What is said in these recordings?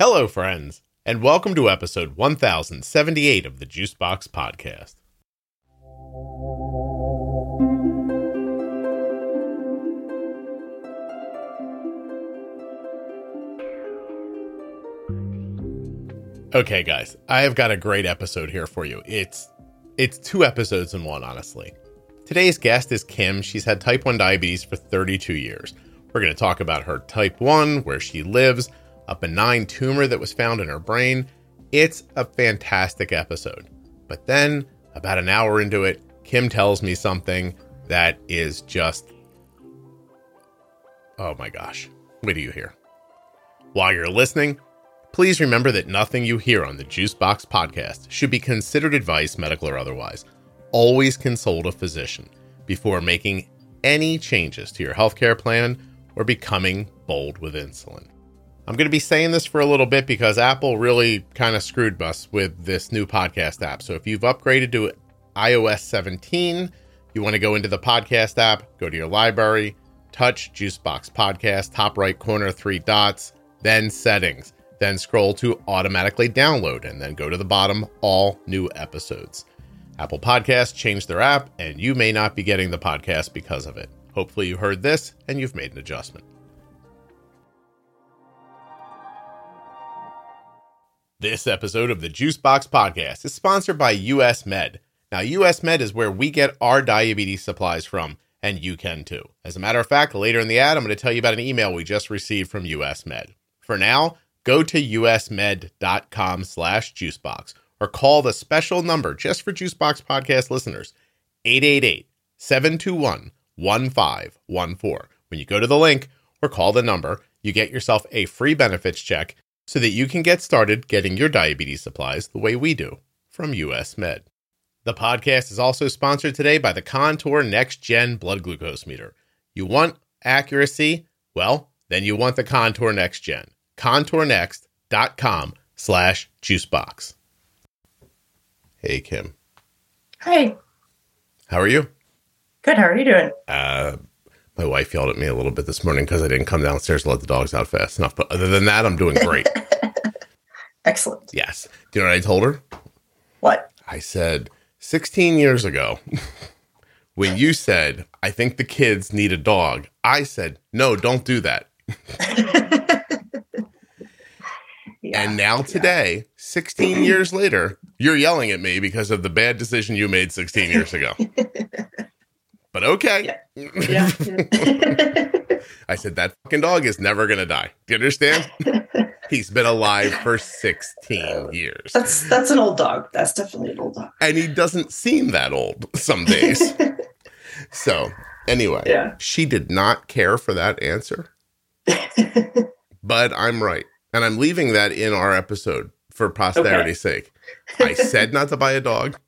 Hello, friends, and welcome to episode 1078 of the Juicebox Podcast. Okay, guys, I have got a great episode here for you. It's it's two episodes in one, honestly. Today's guest is Kim. She's had type 1 diabetes for 32 years. We're going to talk about her type 1, where she lives, a benign tumor that was found in her brain. It's a fantastic episode. But then, about an hour into it, Kim tells me something that is just. Oh my gosh. What do you hear? While you're listening, please remember that nothing you hear on the Juicebox podcast should be considered advice, medical or otherwise. Always consult a physician before making any changes to your healthcare plan or becoming bold with insulin. I'm going to be saying this for a little bit because Apple really kind of screwed us with this new podcast app. So if you've upgraded to iOS 17, you want to go into the podcast app, go to your library, touch Juicebox Podcast, top right corner, three dots, then settings, then scroll to automatically download, and then go to the bottom, all new episodes. Apple Podcasts changed their app, and you may not be getting the podcast because of it. Hopefully, you heard this and you've made an adjustment. This episode of the Juicebox Podcast is sponsored by US Med. Now, US Med is where we get our diabetes supplies from, and you can too. As a matter of fact, later in the ad, I'm going to tell you about an email we just received from US Med. For now, go to usmed.com slash juicebox or call the special number just for Juicebox Podcast listeners, 888-721-1514. When you go to the link or call the number, you get yourself a free benefits check so that you can get started getting your diabetes supplies the way we do from US Med. The podcast is also sponsored today by the Contour Next Gen Blood Glucose Meter. You want accuracy? Well, then you want the Contour Next Gen. ContourNext.com slash juicebox. Hey, Kim. Hey, How are you? good. How are you doing? Uh, my wife yelled at me a little bit this morning because I didn't come downstairs to let the dogs out fast enough. But other than that, I'm doing great. Excellent. yes. Do you know what I told her? What? I said 16 years ago, when you said, I think the kids need a dog, I said, no, don't do that. Yeah. And now today, 16 years later, you're yelling at me because of the bad decision you made 16 years ago. But okay. yeah. I said, that fucking dog is never going to die. Do you understand? He's been alive for 16 years. that's that's an old dog. That's definitely an old dog. And he doesn't seem that old some days. so, anyway, Yeah. she did not care for that answer, but I'm right. And I'm leaving that in our episode for posterity's sake. I said not to buy a dog.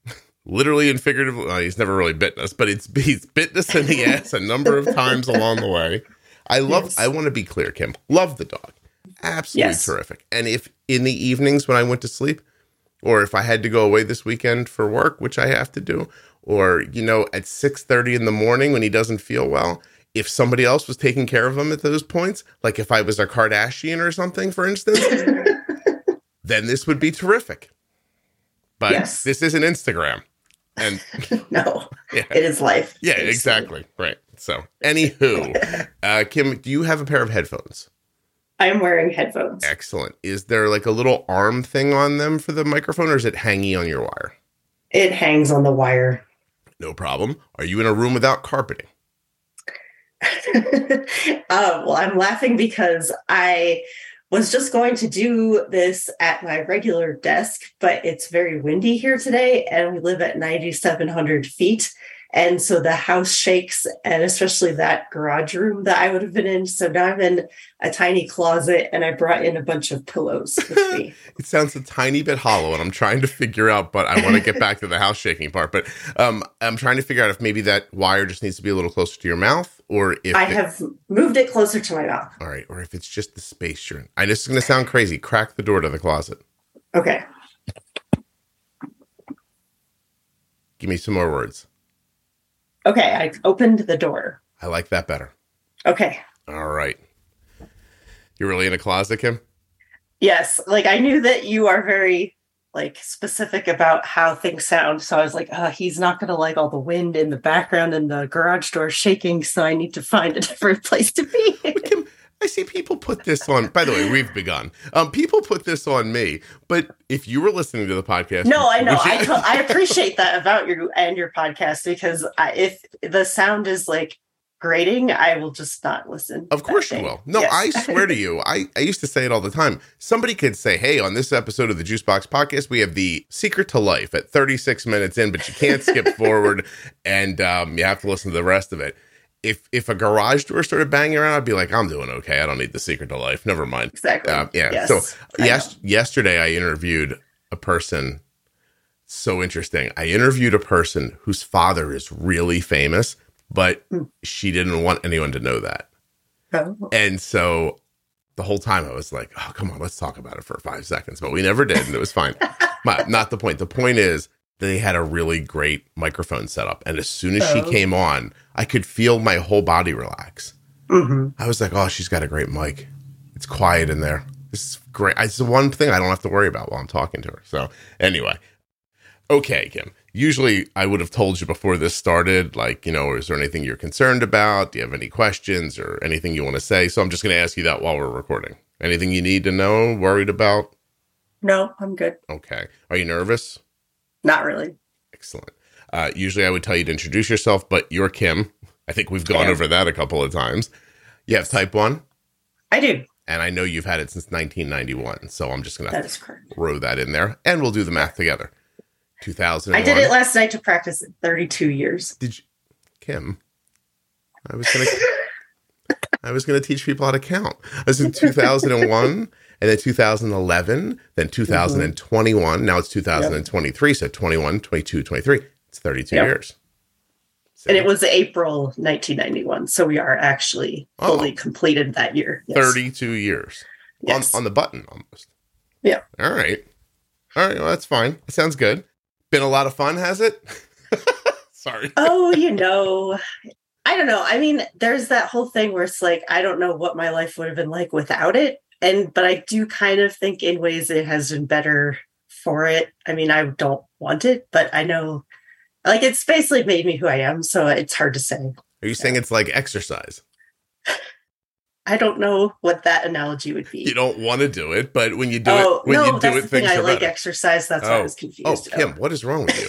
Literally and figuratively, well, he's never really bitten us, but it's he's bitten us in the ass a number of times along the way. I love. Yes. I want to be clear, Kim. Love the dog, absolutely Yes. terrific. And if in the evenings when I went to sleep, or if I had to go away this weekend for work, which I have to do, or you know, at six thirty in the morning when he doesn't feel well, if somebody else was taking care of him at those points, like if I was a Kardashian or something, for instance, then this would be terrific. But Yes. this isn't Instagram. And no, yeah, it is life. yeah, It's- exactly. Right. So, anywho, uh, Kim, do you have a pair of headphones? I'm wearing headphones. Excellent. Is there like a little arm thing on them for the microphone, or is it hanging on your wire? It hangs on the wire. No problem. Are you in a room without carpeting? uh, well, I'm laughing because I was just going to do this at my regular desk, but it's very windy here today, and we live at 9,700 feet. And so the house shakes, and especially that garage room that I would have been in. So now I'm in a tiny closet, and I brought in a bunch of pillows with me. It sounds a tiny bit hollow, and I'm trying to figure out. But I want to get back to the house shaking part. But um, I'm trying to figure out if maybe that wire just needs to be a little closer to your mouth, or if I it- have moved it closer to my mouth. all right, or if it's just the space you're in. I know this is going to sound crazy. Crack the door to the closet. Okay. Give me some more words. Okay. I've opened the door. I like that better. Okay. All right. You're really in a closet, Kim? Yes, like I knew that you are very like specific about how things sound. So I was like, oh, he's not going to like all the wind in the background and the garage door shaking. So I need to find a different place to be. Can, I see people put this on. By the way, we've begun. Um, people put this on me, but if you were listening to the podcast, no, I know. I I appreciate that about you and your podcast because I, if the sound is like grating, I will just not listen. Of course you will. No, Yes. I swear to you, I, I used to say it all the time. Somebody could say, hey, on this episode of the Juicebox podcast, we have the secret to life at 36 minutes in, but you can't skip forward and um, you have to listen to the rest of it. If if a garage door started banging around, I'd be like, I'm doing okay. I don't need the secret to life. Never mind. exactly. Um, yeah. Yes, so yes, yesterday I interviewed a person. So interesting. I interviewed a person whose father is really famous, but Hmm. she didn't want anyone to know that. Oh. And so the whole time I was like, oh, come on, let's talk about it for five seconds. But we never did, and it was fine. but not the point. The point is, they had a really great microphone setup. And as soon as she Oh. came on, I could feel my whole body relax. Mhm. I was like, oh, she's got a great mic. It's quiet in there. This is great. It's the one thing I don't have to worry about while I'm talking to her. So, anyway. Okay, Kim. Usually I would have told you before this started, like, you know, is there anything you're concerned about? Do you have any questions or anything you want to say? So I'm just going to ask you that while we're recording. Anything you need to know, worried about? No, I'm good. Okay. Are you nervous? Not really. Excellent. Uh, usually I would tell you to introduce yourself, but you're Kim. I think we've gone over that a couple of times. You have type 1, I do. and I know you've had it since 1991. So I'm just going to throw that in there, and we'll do the math together. 2001. I did it last night to practice 32 years. Did you, Kim? I was gonna, I was gonna teach people how to count. I was in 2001, and then 2011, then mm-hmm. 2021. Now it's 2023. So 21, 22, 23. It's 32 Yep. years. And it was April 1991. So we are actually Oh. fully completed that year. Yes. 32 years Yes. on, on the button almost. Yeah. All right. All right. Well, that's fine. That sounds good. Been a lot of fun, has it? Sorry. oh, you know, I don't know. I mean, there's that whole thing where it's like, I don't know what my life would have been like without it. And, but I do kind of think in ways it has been better for it. I mean, I don't want it, but I know, like, it's basically made me who I am. So it's hard to say. Are you saying it's like exercise? I don't know what that analogy would be. You don't want to do it, but when you do oh, it, when no, you do that's it, the thing. I like better. exercise. That's why I was oh. confused. Oh, confused. Kim, oh. what is wrong with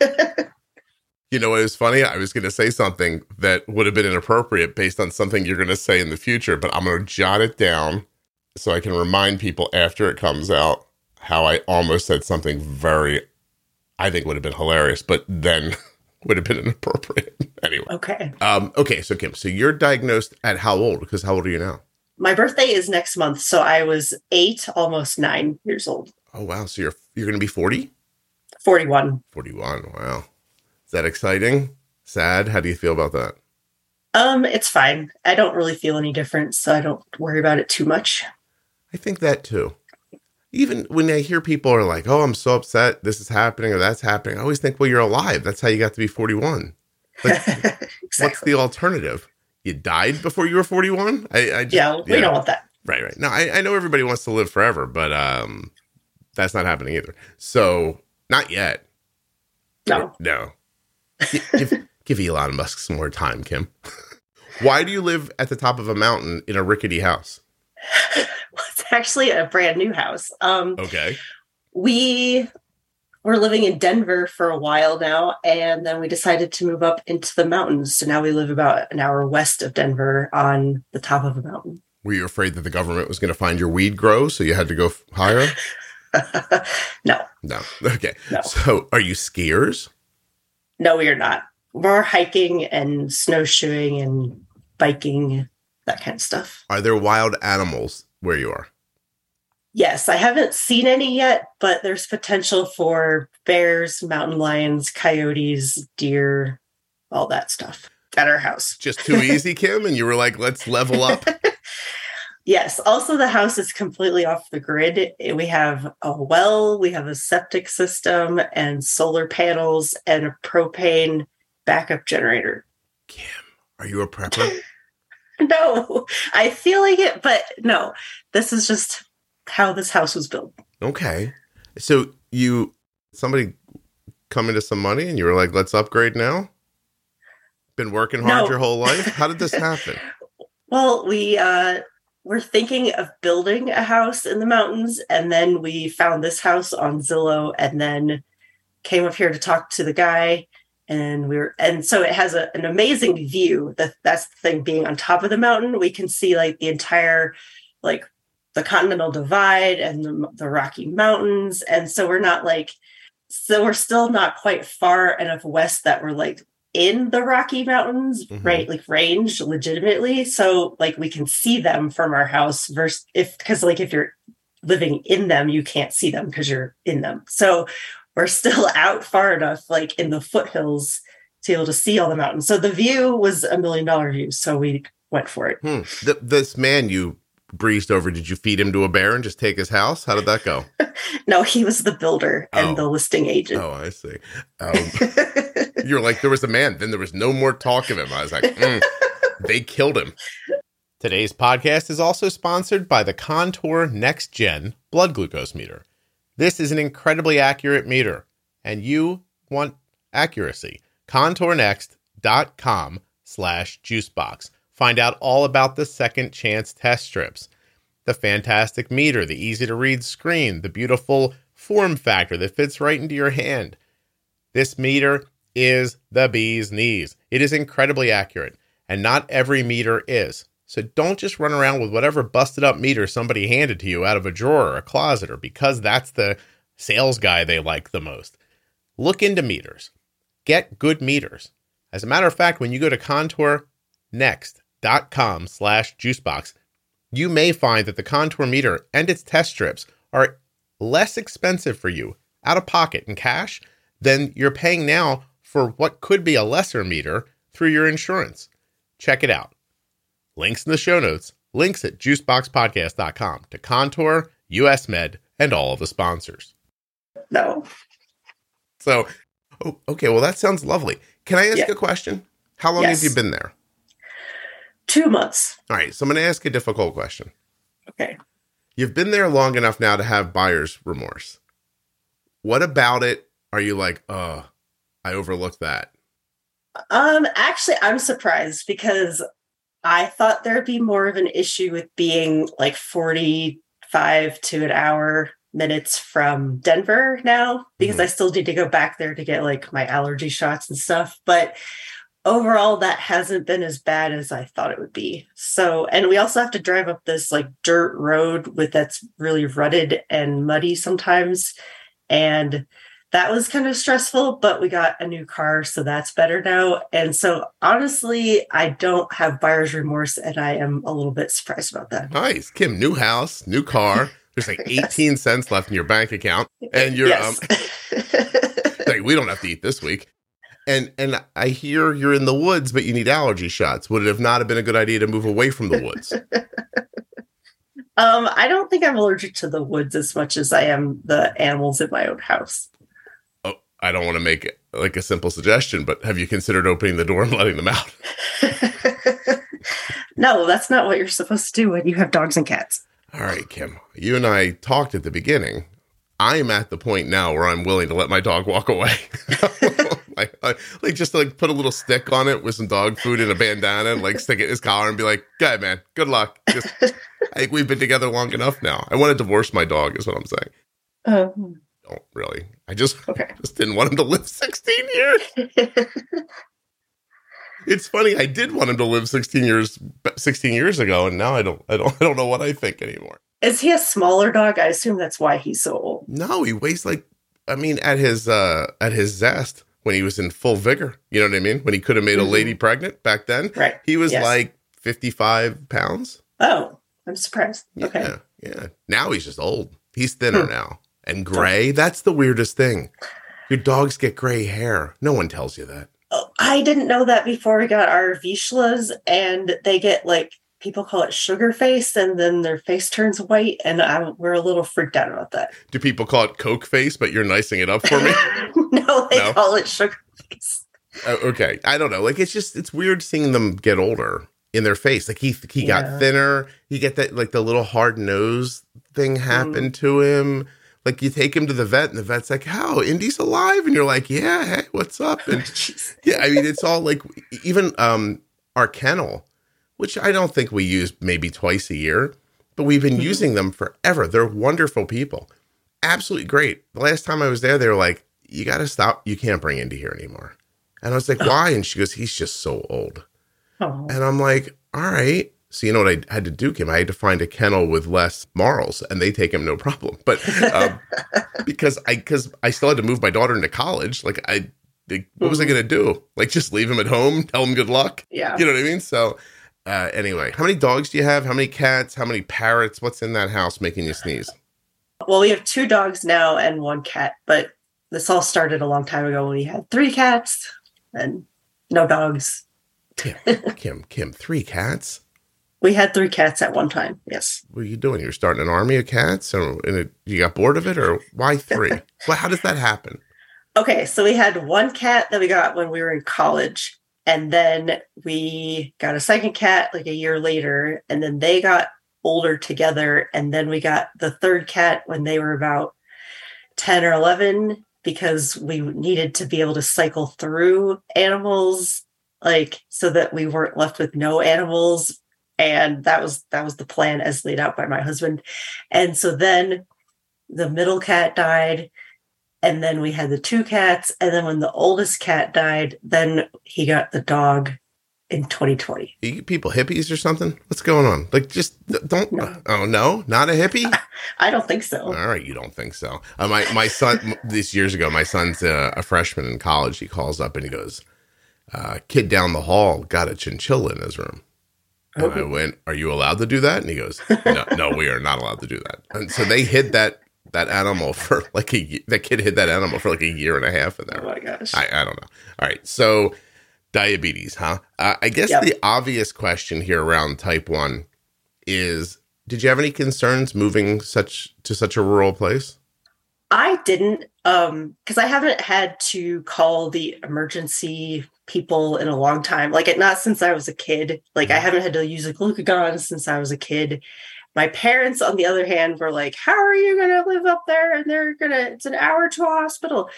you? you know, it was funny. I was going to say something that would have been inappropriate based on something you're going to say in the future, but I'm going to jot it down so I can remind people after it comes out how I almost said something very, I think would have been hilarious, but then would have been inappropriate. anyway. Okay. Um, okay, so Kim, so you're diagnosed at how old? Because how old are you now? My birthday is next month. So I was eight, almost nine years old. Oh wow, so you're you're going to be 40? 41. 41. Wow. Is that exciting? Sad? How do you feel about that? Um, it's fine. I don't really feel any different, so I don't worry about it too much. I think that too. Even when I hear people are like, "Oh, I'm so upset. This is happening or that's happening," I always think, "Well, you're alive. That's how you got to be 41. What's exactly. the alternative? You died before you were 41? I, I just, Yeah, we don't want that. Right, right. No, I, I know everybody wants to live forever, but um, that's not happening either. So, not yet. No. No. Give, give Elon Musk some more time, Kim. Why do you live at the top of a mountain in a rickety house? Actually a brand new house. Um, Okay. we were living in Denver for a while now, and then we decided to move up into the mountains. So now we live about an hour west of Denver on the top of a mountain. Were you afraid that the government was going to find your weed grow, so you had to go higher? no, No. Okay. No. So, are you skiers? no, we are not. We're hiking and snowshoeing and biking, that kind of stuff. Are there wild animals where you are? Yes, I haven't seen any yet, but there's potential for bears, mountain lions, coyotes, deer, all that stuff at our house. Just too easy, Kim? And you were like, let's level up? Yes. Also, the house is completely off the grid. We have a well, we have a septic system, and solar panels, and a propane backup generator. Kim, are you a prepper? No, I feel like it, but no, this is just how this house was built. Okay. So you somebody come into some money and you were like, let's upgrade now? Been working hard No. your whole life? How did this happen? Well, we uh, were thinking of building a house in the mountains, and then we found this house on Zillow, and then came up here to talk to the guy. And we are and so it has a, an amazing view. That that's the thing. Being on top of the mountain, we can see like the entire, like the Continental Divide and the, the Rocky Mountains. And so we're not like, so we're still not quite far enough west that we're like in the Rocky Mountains, Mhm. right? Like range legitimately. So like we can see them from our house versus if because like if you're living in them, you can't see them because you're in them. So we're still out far enough, like in the foothills, to be able to see all the mountains. So the view was a million dollar view. So we went for it. Hmm. Th- this man you breezed over, did you feed him to a bear and just take his house? How did that go? No, he was the builder and Oh. the listing agent. Oh, I see. Um, you're like, there was a man, then there was no more talk of him. I was like, mm, they killed him. Today's podcast is also sponsored by the Contour Next Gen blood glucose meter. This is an incredibly accurate meter, and you want accuracy. ContourNext.com slash juicebox. Find out all about the second chance test strips, the fantastic meter, the easy to read screen, the beautiful form factor that fits right into your hand. This meter is the bee's knees. It is incredibly accurate, and not every meter is. So don't just run around with whatever busted up meter somebody handed to you out of a drawer or a closet or because that's the sales guy they like the most. Look into meters. Get good meters. As a matter of fact, when you go to contournext.com slash juicebox, you may find that the contour meter and its test strips are less expensive for you out of pocket in cash than you're paying now for what could be a lesser meter through your insurance. Check it out. Links in the show notes, links at juiceboxpodcast.com to Contour, US Med, and all of the sponsors. no. So, oh, okay, well, that sounds lovely. Can I ask Yeah. a question? How long Yes. have you been there? Two months. All right, so I'm going to ask a difficult question. Okay. You've been there long enough now to have buyer's remorse. What about it are you like, oh, I overlooked that? Um, actually, I'm surprised because I thought there'd be more of an issue with being like 45 to an hour minutes from Denver now because Mhm. I still need to go back there to get like my allergy shots and stuff. But overall, that hasn't been as bad as I thought it would be. So, and we also have to drive up this like dirt road with that's really rutted and muddy sometimes. And that was kind of stressful, but we got a new car, so that's better now. And so honestly, I don't have buyer's remorse, and I am a little bit surprised about that. Nice. Kim, new house, new car. There's like 18 cents left in your bank account. And you're um like, we don't have to eat this week. And and I hear you're in the woods, but you need allergy shots. Would it have not have been a good idea to move away from the woods? um, I don't think I'm allergic to the woods as much as I am the animals in my own house. oh, I don't want to make it like a simple suggestion, but have you considered opening the door and letting them out? no, that's not what you're supposed to do when you have dogs and cats. All right, Kim. You and I talked at the beginning. I'm at the point now where I'm willing to let my dog walk away. like, like just like put a little stick on it with some dog food and a bandana, and like stick it in his collar and be like, "Go ahead, man. Good luck." Just, I think we've been together long enough now. I want to divorce my dog, is what I'm saying. Um, Don't really. I just okay. just didn't want him to live 16 years. It's funny. I did want him to live 16 years 16 years ago, and now I don't. I don't. I don't know what I think anymore. Is he a smaller dog? I assume that's why he's so old. No, he weighs like I mean at his uh at his zest when he was in full vigor. You know what I mean? When he could have made a Mhm. lady pregnant back then. Right. He was Yes. like 55 pounds. Oh, I'm surprised. Yeah. Okay. Yeah. Now he's just old. He's thinner Hmm. now. And gray. That's the weirdest thing. Your dogs get gray hair. No one tells you that. Oh, I didn't know that before we got our Vizslas, and they get like people call it sugar face, and then their face turns white, and I, we're a little freaked out about that. Do people call it Coke face, but you're nicing it up for me? no, they No? call it sugar face. Uh, okay, I don't know. Like it's just it's weird seeing them get older in their face. Like he he Yeah. got thinner. He get that like the little hard nose thing happened to him. Like you take him to the vet, and the vet's like, "How? Indy's alive?" And you're like, "Yeah, hey, what's up?" And yeah, I mean, it's all like even um our kennel, which I don't think we use maybe twice a year, but we've been using them forever. They're wonderful people, absolutely great. The last time I was there, they were like, "You got to stop. You can't bring Indy here anymore." And I was like, "Why?" And she goes, "He's just so old." Oh. And I'm like, all right. So you know what I had to do, him. I had to find a kennel with less morals, and they take him no problem. But um, because I because I still had to move my daughter into college, like I, like, what was I going to do? Like just leave him at home, tell him good luck? Yeah. You know what I mean? So uh, anyway, how many dogs do you have? How many cats? How many parrots? What's in that house making you sneeze? Well, we have two dogs now and one cat, but this all started a long time ago when we had three cats and no dogs. Kim, Kim, Kim, three cats. We had three cats at one time. Yes. What are you doing? You're starting an army of cats, and it, you got bored of it, or why three? well, how does that happen? Okay, so we had one cat that we got when we were in college, and then we got a second cat like a year later, and then they got older together, and then we got the third cat when they were about 10 or 11 because we needed to be able to cycle through animals like so that we weren't left with no animals. And that was that was the plan as laid out by my husband. And so then the middle cat died and then we had the two cats and then when the oldest cat died then he got the dog in 2020 Are you people hippies or something? What's going on? Like, just don't. No. Oh no, not a hippie. i don't think so All right, you don't think so? Uh, my my son this years ago, my son's uh, a freshman in college. He calls up and he goes, uh, "Kid down the hall got a chinchilla in his room." And I went, "Are you allowed to do that?" And he goes, "No, no, we are not allowed to do that." And so they hid that that animal for like a that kid hid that animal for like a year and a half in there. oh my gosh I, I don't know. All right. So diabetes, huh? Uh, I guess Yep. the obvious question here around type 1 is did you have any concerns moving such to such a rural place? I didn't, um, because I haven't had to call the emergency people in a long time. Like, it, not since I was a kid. Like, I haven't had to use a glucagon since I was a kid. My parents, on the other hand, were like, "How are you going to live up there?" And they're gonna, it's an hour to a hospital.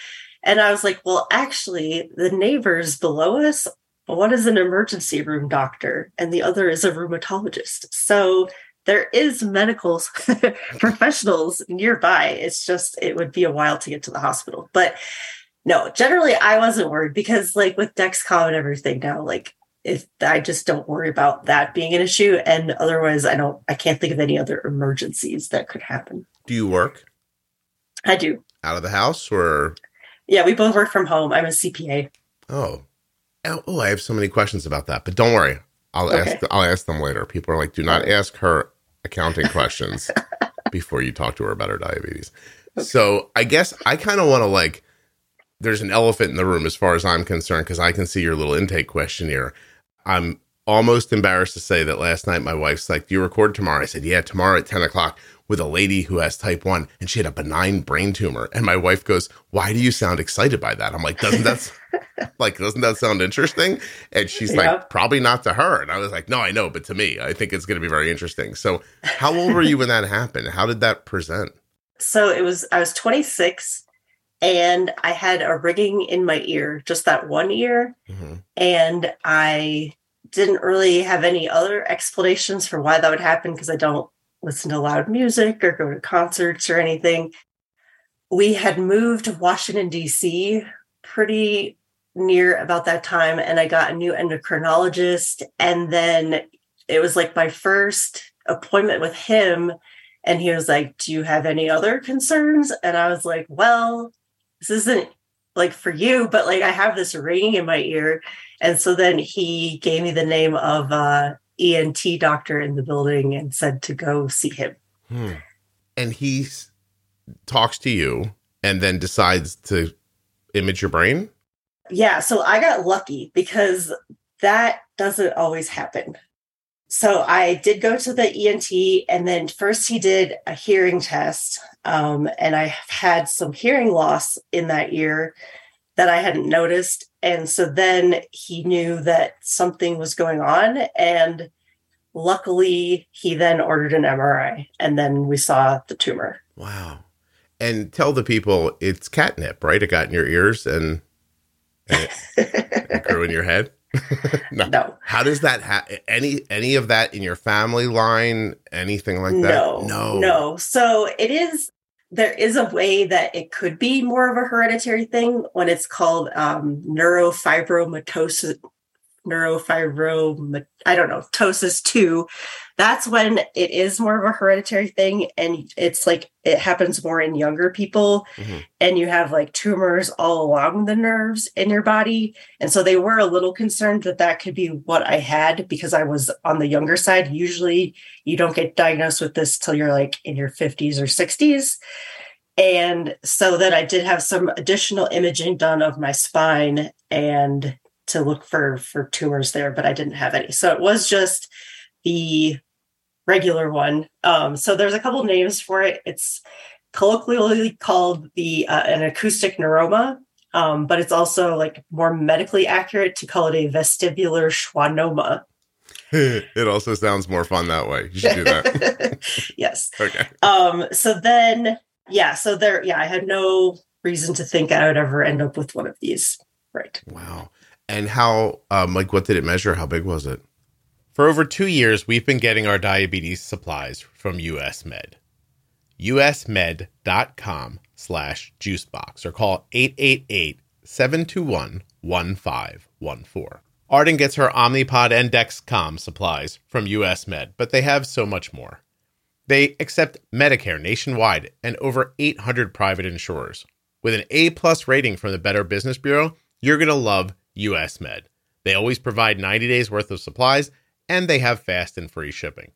And I was like, "Well, actually, the neighbors below us, one is an emergency room doctor, and the other is a rheumatologist. So." There is medical professionals nearby. It's just it would be a while to get to the hospital. But no, generally I wasn't worried because like with Dexcom and everything now, like if I just don't worry about that being an issue. And otherwise I don't I can't think of any other emergencies that could happen. Do you work I do. out of the house or Yeah, we both work from home. I'm a CPA. oh. Oh, oh, I have so many questions about that, but don't worry. I'll Okay. ask I'll ask them later. People are like, "Do not ask her accounting questions before you talk to her about her diabetes." So, I guess I kind of want to like there's an elephant in the room as far as I'm concerned because I can see your little intake questionnaire. I'm almost embarrassed to say that last night my wife's like, Do you record tomorrow? I said, Yeah, tomorrow at 10 o'clock with a lady who has type 1 and she had a benign brain tumor. And my wife goes, Why do you sound excited by that? I'm like, Doesn't that like doesn't that sound interesting? And she's Yeah. like, Probably not to her. And I was like, No, I know, but to me, I think it's gonna be very interesting. So how old were you when that happened? How did that present? So it was I was 26 and I had a ringing in my ear, just that one ear. Mhm. and I didn't really have any other explanations for why that would happen because I don't listen to loud music or go to concerts or anything. We had moved to Washington, D.C. pretty near about that time, and I got a new endocrinologist. And then it was like my first appointment with him. And he was like, Do you have any other concerns? And I was like, Well, this isn't like for you, but like I have this ringing in my ear. And so then he gave me the name of uh ENT doctor in the building and said to go see him. Hmm. And he talks to you and then decides to image your brain. Yeah, so I got lucky because that doesn't always happen. So I did go to the ENT, and then first he did a hearing test, um, and I had some hearing loss in that ear that I hadn't noticed, and so then he knew that something was going on, and luckily, he then ordered an MRI and then we saw the tumor. Wow. And tell the people it's catnip, right? It got in your ears and, and it, it grew in your head. no. no. How does that ha- any any of that in your family line? Anything like that? No, no, no. So it is. There is a way that it could be more of a hereditary thing when it's called um, neurofibromatosis, neurofibro, I don't know, ptosis two, that's when it is more of a hereditary thing. And it's like it happens more in younger people. Mm-hmm. And you have like tumors all along the nerves in your body. And so they were a little concerned that that could be what I had because I was on the younger side. Usually you don't get diagnosed with this till you're like in your 50s or 60s. And so then I did have some additional imaging done of my spine and to look for for tumors there, but I didn't have any. So it was just the regular one. Um, so there's a couple names for it. It's colloquially called the uh, an acoustic neuroma, um, but it's also like more medically accurate to call it a vestibular schwannoma. it also sounds more fun that way. You should do that. yes. Okay. Um, so then, yeah, so there, yeah, I had no reason to think I would ever end up with one of these. Right. Wow. And how, um, like, what did it measure? How big was it? For over two years, we've been getting our diabetes supplies from US Med. usmed.com slash juicebox or call 888-721-1514. Arden gets her Omnipod and Dexcom supplies from US Med, but they have so much more. They accept Medicare nationwide and over 800 private insurers. With an A plus rating from the Better Business Bureau, you're going to love US Med. They always provide 90 days worth of supplies and they have fast and free shipping.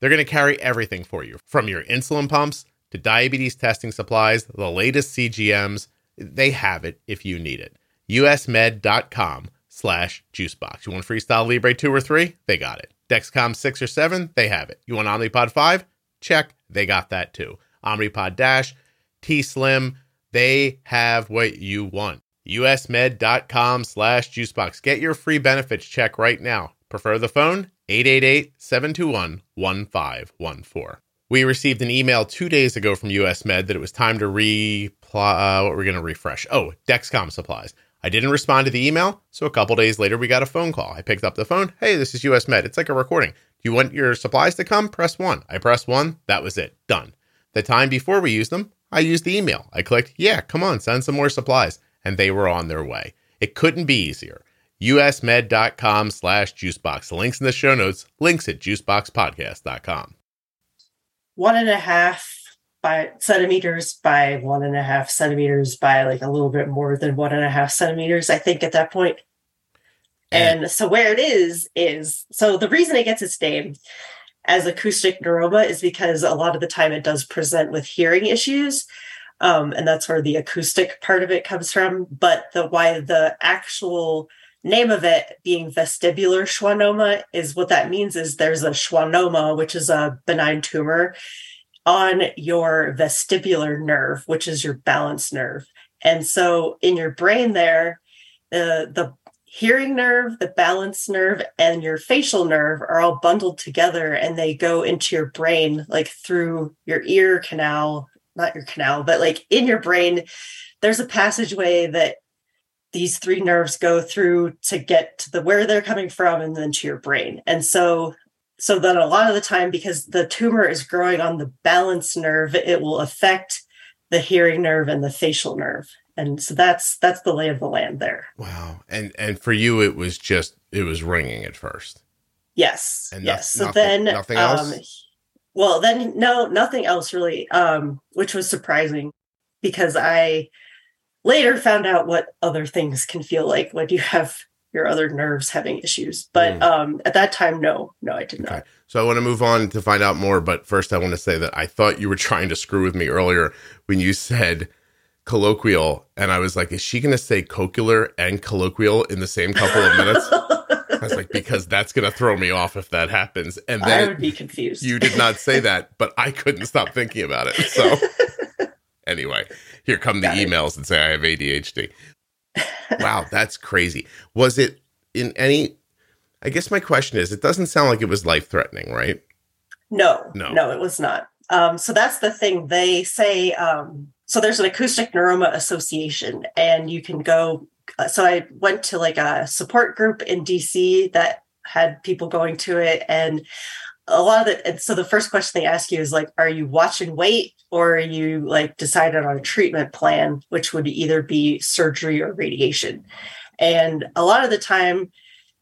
They're going to carry everything for you from your insulin pumps to diabetes testing supplies, the latest CGMs. They have it if you need it. usmed.com slash juicebox. You want Freestyle Libre 2 or 3? They got it. Dexcom 6 or 7? They have it. You want Omnipod 5? Check. They got that too. Omnipod Dash, T Slim, they have what you want usmed.com slash juicebox. Get your free benefits check right now. Prefer the phone? 888-721-1514. We received an email two days ago from US Med that it was time to re uh, what we're going to refresh. Oh, Dexcom supplies. I didn't respond to the email, so a couple days later we got a phone call. I picked up the phone. Hey, this is US Med. It's like a recording. Do you want your supplies to come? Press one. I pressed one. That was it. Done. The time before we used them, I used the email. I clicked, yeah, come on, send some more supplies and they were on their way. It couldn't be easier. usmed.com slash juicebox. The links in the show notes, links at juiceboxpodcast.com. One and a half by centimeters by one and a half centimeters by like a little bit more than one and a half centimeters, I think, at that point. And, and so where it is, is so the reason it gets its name as acoustic neuroma is because a lot of the time it does present with hearing issues. Um, and that's where the acoustic part of it comes from. But the why the actual name of it being vestibular schwannoma is what that means is there's a schwannoma, which is a benign tumor on your vestibular nerve, which is your balance nerve. And so in your brain there, the the hearing nerve, the balance nerve, and your facial nerve are all bundled together and they go into your brain like through your ear canal not your canal, but like in your brain, there's a passageway that these three nerves go through to get to the where they're coming from and then to your brain. And so so that a lot of the time because the tumor is growing on the balance nerve, it will affect the hearing nerve and the facial nerve. And so that's that's the lay of the land there. Wow. And and for you it was just it was ringing at first. Yes. And yes. No, so nothing, then nothing else? Um, well, then no, nothing else really, um, which was surprising because I later found out what other things can feel like when you have your other nerves having issues. But mm. um, at that time, no, no, I did okay. not. So I want to move on to find out more. But first, I want to say that I thought you were trying to screw with me earlier when you said colloquial, and I was like, is she going to say cochlear and colloquial in the same couple of minutes? I was like, because that's going to throw me off if that happens. And then I would be confused. You did not say that, but I couldn't stop thinking about it. So anyway, here come the Got emails it. and say I have ADHD. wow, that's crazy. Was it in any? I guess my question is, it doesn't sound like it was life threatening, right? No, No. no, it was not. Um, so that's the thing. They say um, so. There's an acoustic neuroma association, and you can go. uh, So I went to like a support group in DC that had people going to it, and a lot of it. And so the first question they ask you is like, "Are you watch and wait, or are you like decided on a treatment plan, which would either be surgery or radiation?" And a lot of the time,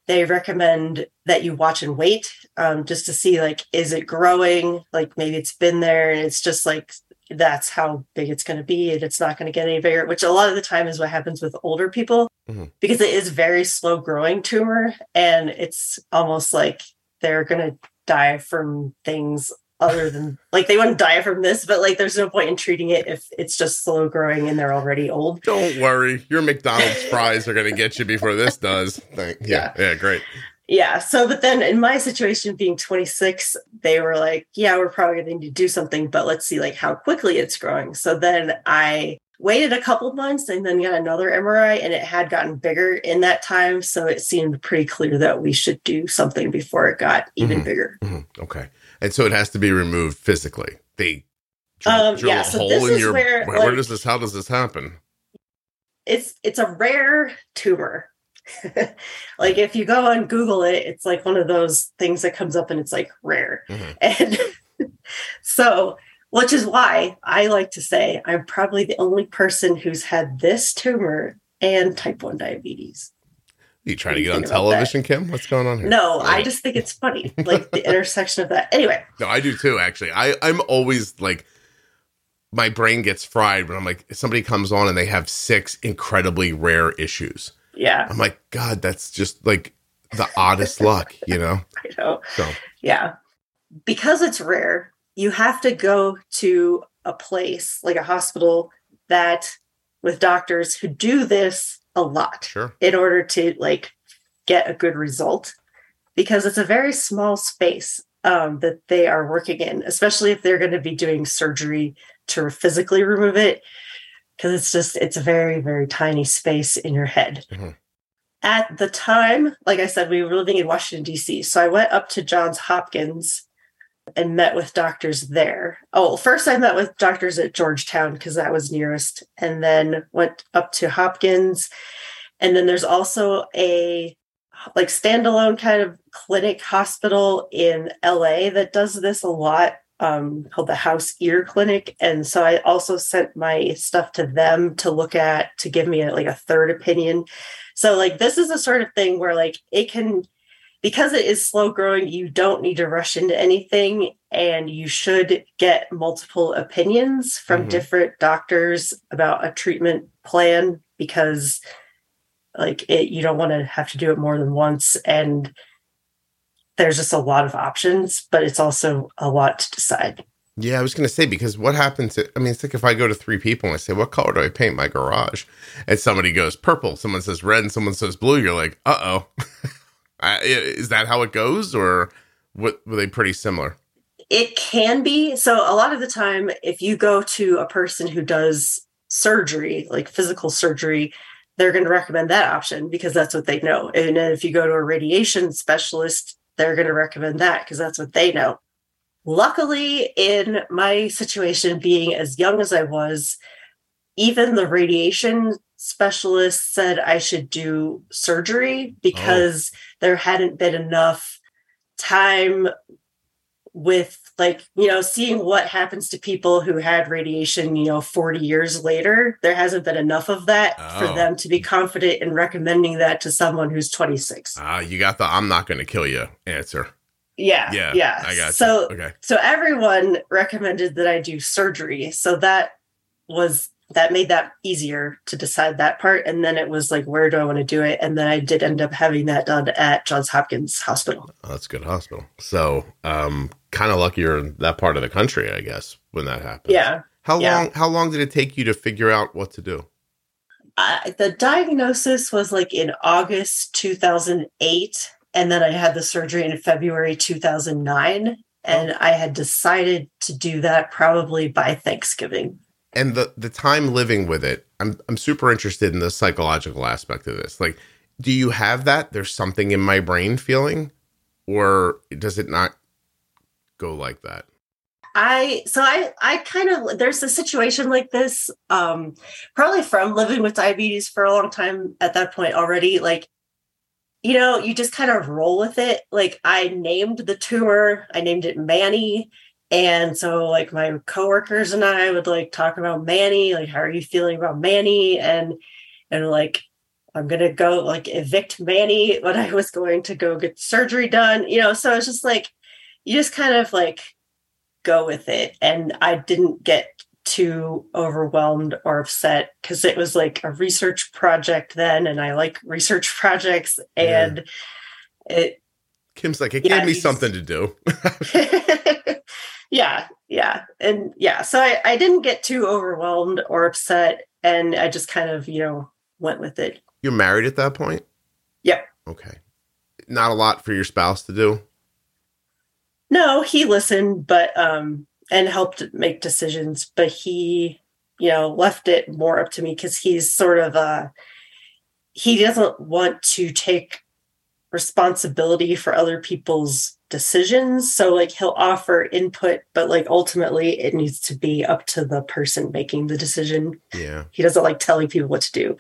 they recommend that you watch and wait um, just to see like is it growing like maybe it's been there and it's just like that's how big it's going to be and it's not going to get any bigger which a lot of the time is what happens with older people Mhm. because it is very slow growing tumor and it's almost like they're going to die from things other than like they wouldn't die from this but like there's no point in treating it if it's just slow growing and they're already old Don't worry, your McDonald's fries are going to get you before this does. Thank- yeah, yeah, great. Yeah. So, but then in my situation being 26, they were like, yeah, we're probably going to need to do something, but let's see like how quickly it's growing. So then I waited a couple months and then got another MRI and it had gotten bigger in that time. So it seemed pretty clear that we should do something before it got even Mhm. bigger. Mhm, Okay, and so it has to be removed physically. They drill, Um, yeah, a so hole this in is your. where, where, like- does this? How does this happen? It's it's a rare tumor. like if you go on Google it, it's like one of those things that comes up and it's like rare. Mhm. And so, which is why I like to say I'm probably the only person who's had this tumor and type 1 diabetes. You trying to get on television, Kim? What's going on here? No, Yeah. I just think it's funny, like the intersection of that. Anyway, No, I do too. Actually, I I'm always like, my brain gets fried when I'm like, somebody comes on and they have six incredibly rare issues. yeah, I'm like, God, that's just like the oddest luck, you know. I know. So Yeah. Because it's rare, you have to go to a place like a hospital that with doctors who do this a lot sure, in order to like get a good result because it's a very small space um, that they are working in, especially if they're going to be doing surgery to physically remove it because it's just it's a very very tiny space in your head. Mhm. At the time, like I said, we were living in Washington D.C., so I went up to Johns Hopkins and met with doctors there. Oh, first I met with doctors at Georgetown because that was nearest, and then went up to Hopkins. And then there's also a like standalone kind of clinic hospital in LA that does this a lot um, called the House Ear Clinic. And so I also sent my stuff to them to look at to give me a, like a third opinion. So like this is the sort of thing where like it can because it is slow growing, you don't need to rush into anything and you should get multiple opinions from Mhm. different doctors about a treatment plan because like it you don't want to have to do it more than once and there's just a lot of options but it's also a lot to decide yeah. I was gonna say because what happens? I mean, it's like if I go to three people and I say, "What color do I paint my garage?" and somebody goes purple, someone says red, and someone says blue. You're like, "Uh oh." Is that how it goes, or what? Were they pretty similar? it can be so a lot of the time if you go to a person who does surgery like physical surgery they're going to recommend that option because that's what they know and if you go to a radiation specialist they're going to recommend that because that's what they know luckily in my situation being as young as i was even the radiation specialist said i should do surgery because there hadn't been enough time with like you know seeing what happens to people who had radiation you know 40 years later there hasn't been enough of that Oh. for them to be confident in recommending that to someone who's 26 Ah, you got the "I'm not going to kill you" answer. yeah Yeah, yeah I got so you. Okay, so everyone recommended that i do surgery so that was that made that easier to decide that part and then it was like where do i want to do it and then i did end up having that done at johns hopkins hospital oh, that's a good hospital. So, um, kind of lucky you're in that part of the country, I guess, when that happened. yeah How Yeah. long? How long did it take you to figure out what to do? I, the diagnosis was like in August 2008, and then I had the surgery in February 2009. And I had decided to do that probably by Thanksgiving. And the the time living with it i'm i'm super interested in the psychological aspect of this like Do you have that? There's something in my brain feeling, or does it not go like that? I so I I kind of there's a situation like this um probably from living with diabetes for a long time at that point already like you know you just kind of roll with it like I named the tumor I named it Manny and so like my coworkers and I would like talk about Manny like how are you feeling about Manny and and like I'm gonna go like evict Manny when I was going to go get surgery done you know so it's just like you just kind of like go with it. And I didn't get too overwhelmed or upset because it was like a research project then. And I like research projects. And yeah. it. Kim's like, it yeah, gave me something to do. yeah. Yeah. And yeah. So I, I didn't get too overwhelmed or upset. And I just kind of, you know, went with it. You're married at that point? Yep. Okay. Not a lot for your spouse to do? No, he listened, but um and helped make decisions, but he, you know, left it more up to me because he's sort of uh he doesn't want to take responsibility for other people's decisions. So like he'll offer input, but like ultimately it needs to be up to the person making the decision. Yeah. He doesn't like telling people what to do.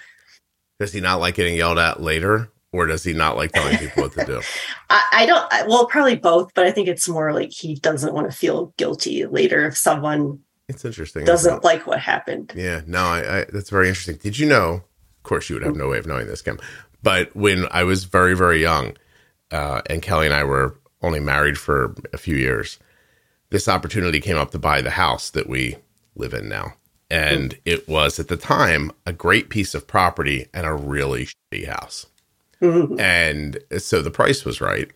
Does he not like getting yelled at later? or does he not like telling people what to do? I, I, don't. Well, probably both, but I think it's more like he doesn't want to feel guilty later if someone. It's interesting. Doesn't like what happened. Yeah, no, I, I, that's very interesting. Did you know? Of course, you would have no way of knowing this, Kim. But when I was very, very young, uh, and Kelly and I were only married for a few years, this opportunity came up to buy the house that we live in now. And mm. it was at the time a great piece of property and a really shitty house. Mm-hmm. And so the price was right.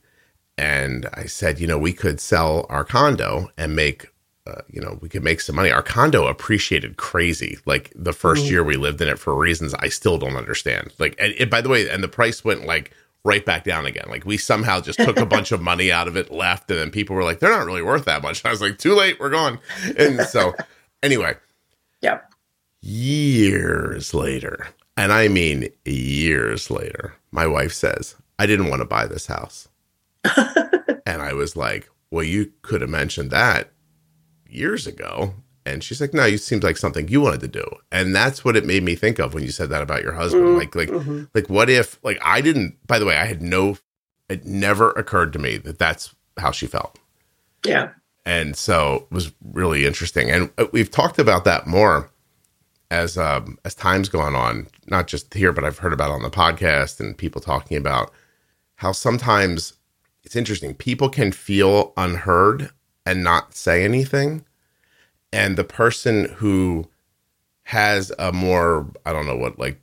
And I said, you know, we could sell our condo and make, uh, you know, we could make some money. Our condo appreciated crazy. Like the 1st mm-hmm. year we lived in it for reasons I still don't understand. Like, and it, by the way, and the price went like right back down again. Like we somehow just took a bunch of money out of it, left, and then people were like, they're not really worth that much. And I was like, too late, we're gone. And so, anyway, yeah. Years later, and I mean years later, my wife says, I didn't want to buy this house. and I was like, Well, you could have mentioned that years ago. And she's like, No, you seems like something you wanted to do. And that's what it made me think of when you said that about your husband. Mm-hmm. Like, like, mm-hmm. like, what if, like, I didn't, by the way, I had no, it never occurred to me that that's how she felt. Yeah. And so it was really interesting. And uh, we've talked about that more as um, as time's gone on, not just here, but I've heard about on the podcast and people talking about how sometimes it's interesting. People can feel unheard and not say anything, and the person who has a more I don't know what like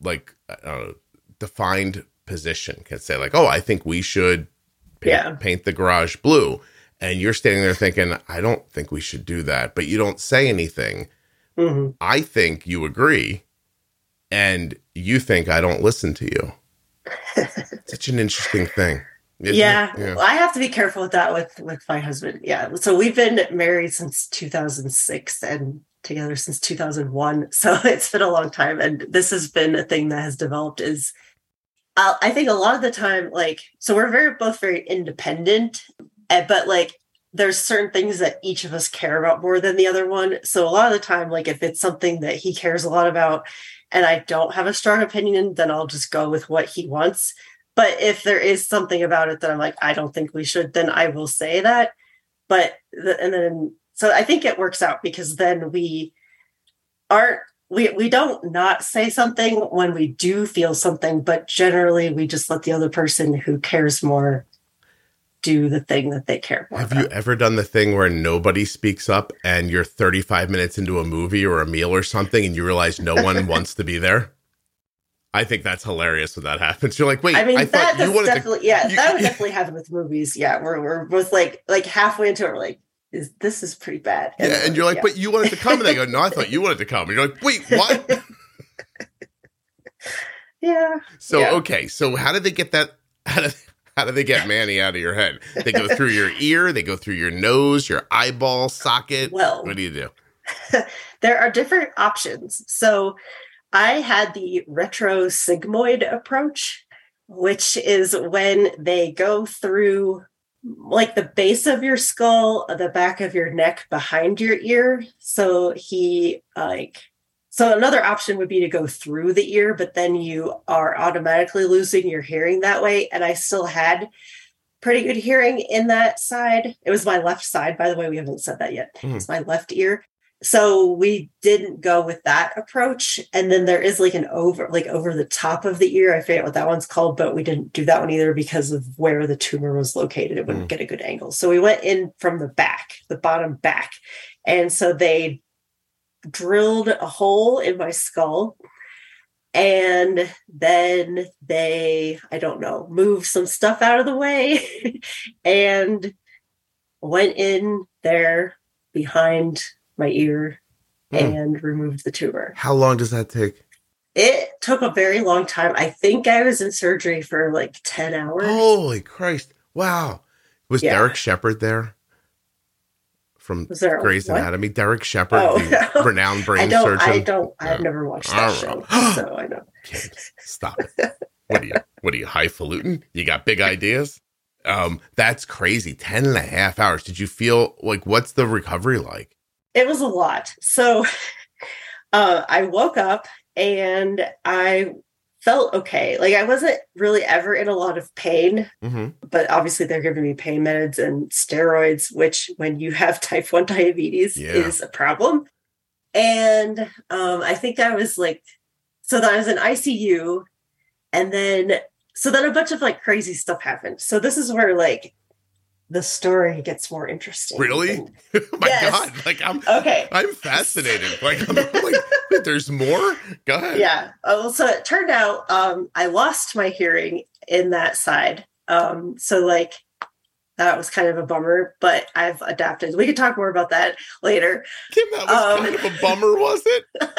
like uh, defined position can say like, oh, I think we should paint, yeah. paint the garage blue, and you're standing there thinking, I don't think we should do that, but you don't say anything Mm-hmm. I think you agree, and you think I don't listen to you. Such an interesting thing. Yeah, yeah. I have to be careful with that with with my husband. Yeah, so we've been married since 2006 and together since 2001. So it's been a long time, and this has been a thing that has developed. Is uh, I think a lot of the time, like, so we're very both very independent, eh, but like there's certain things that each of us care about more than the other one. So a lot of the time, like if it's something that he cares a lot about and I don't have a strong opinion, then I'll just go with what he wants. But if there is something about it that I'm like, I don't think we should, then I will say that. But the, and then so I think it works out because then we aren't we we don't not say something when we do feel something, but generally we just let the other person who cares more do the thing that they care about. Have about. you ever done the thing where nobody speaks up and you're 35 minutes into a movie or a meal or something and you realize no one wants to be there? I think that's hilarious when that happens. You're like, wait, I mean, I that you definitely, to, yeah, you, that would definitely happen with movies. Yeah, we're we're both like like halfway into it, we're like, is this is pretty bad? And yeah, and you're like, yeah. but you wanted to come, and they go, no, I thought you wanted to come, and you're like, wait, what? yeah. So yeah. okay, so how did they get that? How did how do they get Manny out of your head? They go through your ear, they go through your nose, your eyeball socket. Well, what do you do? there are different options. So I had the retro sigmoid approach, which is when they go through like the base of your skull, the back of your neck, behind your ear. So he like so another option would be to go through the ear, but then you are automatically losing your hearing that way. And I still had pretty good hearing in that side. It was my left side, by the way. We haven't said that yet. Mm. It's my left ear. So we didn't go with that approach. And then there is like an over, like over the top of the ear. I forget what that one's called, but we didn't do that one either because of where the tumor was located. It wouldn't mm. get a good angle. So we went in from the back, the bottom back. And so they drilled a hole in my skull and then they i don't know moved some stuff out of the way and went in there behind my ear mm. and removed the tumor how long does that take it took a very long time i think i was in surgery for like 10 hours holy christ wow was yeah. Derek Shepherd there from Grey's Anatomy. Derek Shepherd, oh, the no. renowned brain I don't, surgeon. I don't. I've never watched that show, so I know. Stop. What are you? What are you? Highfalutin? You got big ideas? Um, that's crazy. Ten and a half hours. Did you feel like? What's the recovery like? It was a lot. So, uh, I woke up and I felt okay. Like I wasn't really ever in a lot of pain, mm-hmm. but obviously they're giving me pain meds and steroids, which when you have type 1 diabetes yeah. is a problem. And um, I think I was like, so that I was in ICU. And then, so then a bunch of like crazy stuff happened. So this is where like the story gets more interesting. Really? And, oh my yes. God! Like I'm okay. I'm fascinated. Like I'm like, there's more. Go ahead. Yeah. Oh, so it turned out um, I lost my hearing in that side. Um, so like that was kind of a bummer, but I've adapted. We could talk more about that later. Kim, that was um, kind of a bummer, was it?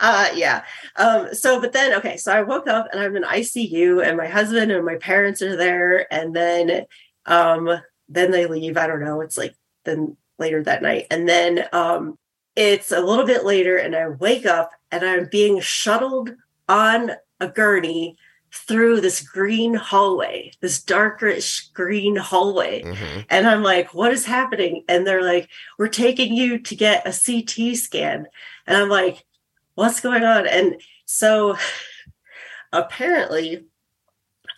uh yeah um so but then okay so i woke up and i'm in icu and my husband and my parents are there and then um, then they leave. I don't know. It's like then later that night. And then um, it's a little bit later, and I wake up and I'm being shuttled on a gurney through this green hallway, this darkish green hallway. Mm-hmm. And I'm like, what is happening? And they're like, we're taking you to get a CT scan. And I'm like, what's going on? And so apparently,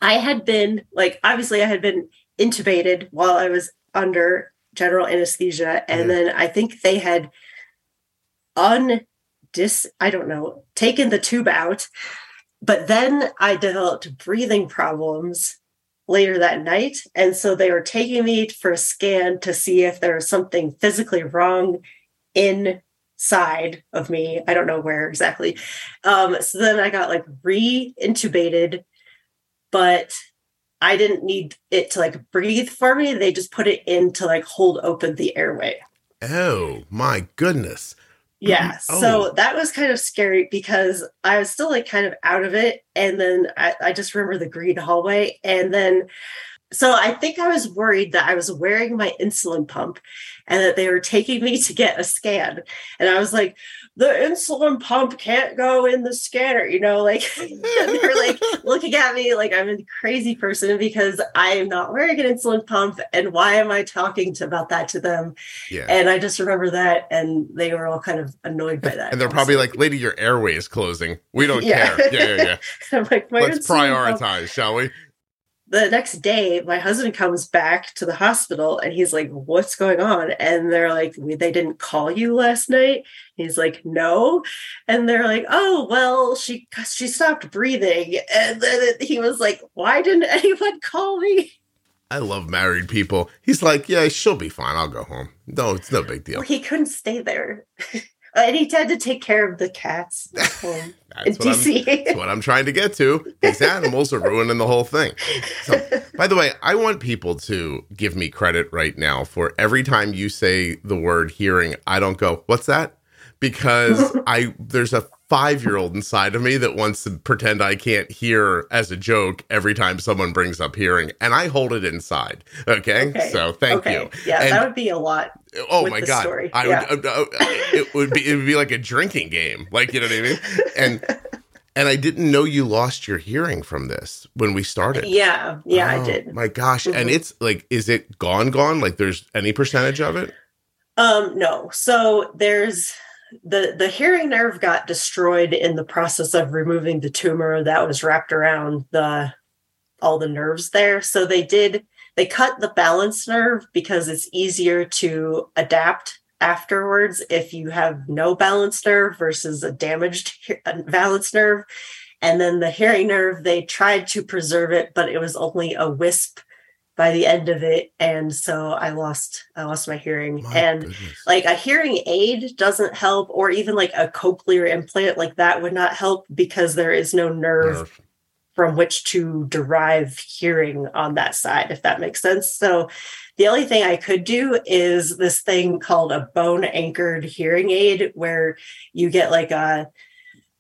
I had been like, obviously, I had been intubated while I was under general anesthesia. And then I think they had undis, I don't know, taken the tube out. But then I developed breathing problems later that night. And so they were taking me for a scan to see if there was something physically wrong inside of me. I don't know where exactly. Um, so then I got like re intubated, but I didn't need it to like breathe for me. They just put it in to like hold open the airway. Oh my goodness. Yeah. Oh. So that was kind of scary because I was still like kind of out of it. And then I, I just remember the green hallway. And then so I think I was worried that I was wearing my insulin pump and that they were taking me to get a scan. And I was like, the insulin pump can't go in the scanner, you know, like they're like looking at me like I'm a crazy person because I am not wearing an insulin pump. And why am I talking to, about that to them? Yeah. And I just remember that and they were all kind of annoyed by that. And they're probably like, lady, your airway is closing. We don't yeah. care. Yeah, yeah, yeah. I'm like, Let's prioritize, pump. shall we? The next day my husband comes back to the hospital and he's like what's going on and they're like they didn't call you last night he's like no and they're like oh well she she stopped breathing and then he was like why didn't anyone call me I love married people. He's like, yeah, she'll be fine. I'll go home. No, it's no big deal. Well, he couldn't stay there. Uh, and he had to take care of the cats that's, what that's what I'm trying to get to. These animals are ruining the whole thing. So, by the way, I want people to give me credit right now for every time you say the word hearing, I don't go, what's that? Because I there's a five year old inside of me that wants to pretend I can't hear as a joke every time someone brings up hearing, and I hold it inside. Okay, Okay. so thank okay. you. Yeah, And- that would be a lot. Oh my god! story. I Yeah. would. Uh, uh, it would be. It would be like a drinking game. Like you know what I mean? And and I didn't know you lost your hearing from this when we started. Yeah, yeah, I Oh, did. My gosh! And Mhm. it's like, is it gone? Gone? Like, there's any percentage of it? Um, no. So there's the the hearing nerve got destroyed in the process of removing the tumor that was wrapped around the all the nerves there. So they did they cut the balance nerve because it's easier to adapt afterwards if you have no balance nerve versus a damaged balance nerve. And then the hearing nerve, they tried to preserve it, but it was only a wisp by the end of it. And so I lost I lost my hearing. My and goodness. like a hearing aid doesn't help, or even like a cochlear implant, like that would not help because there is no nerve Nerve. from which to derive hearing on that side, if that makes sense. So the only thing I could do is this thing called a bone anchored hearing aid, where you get like a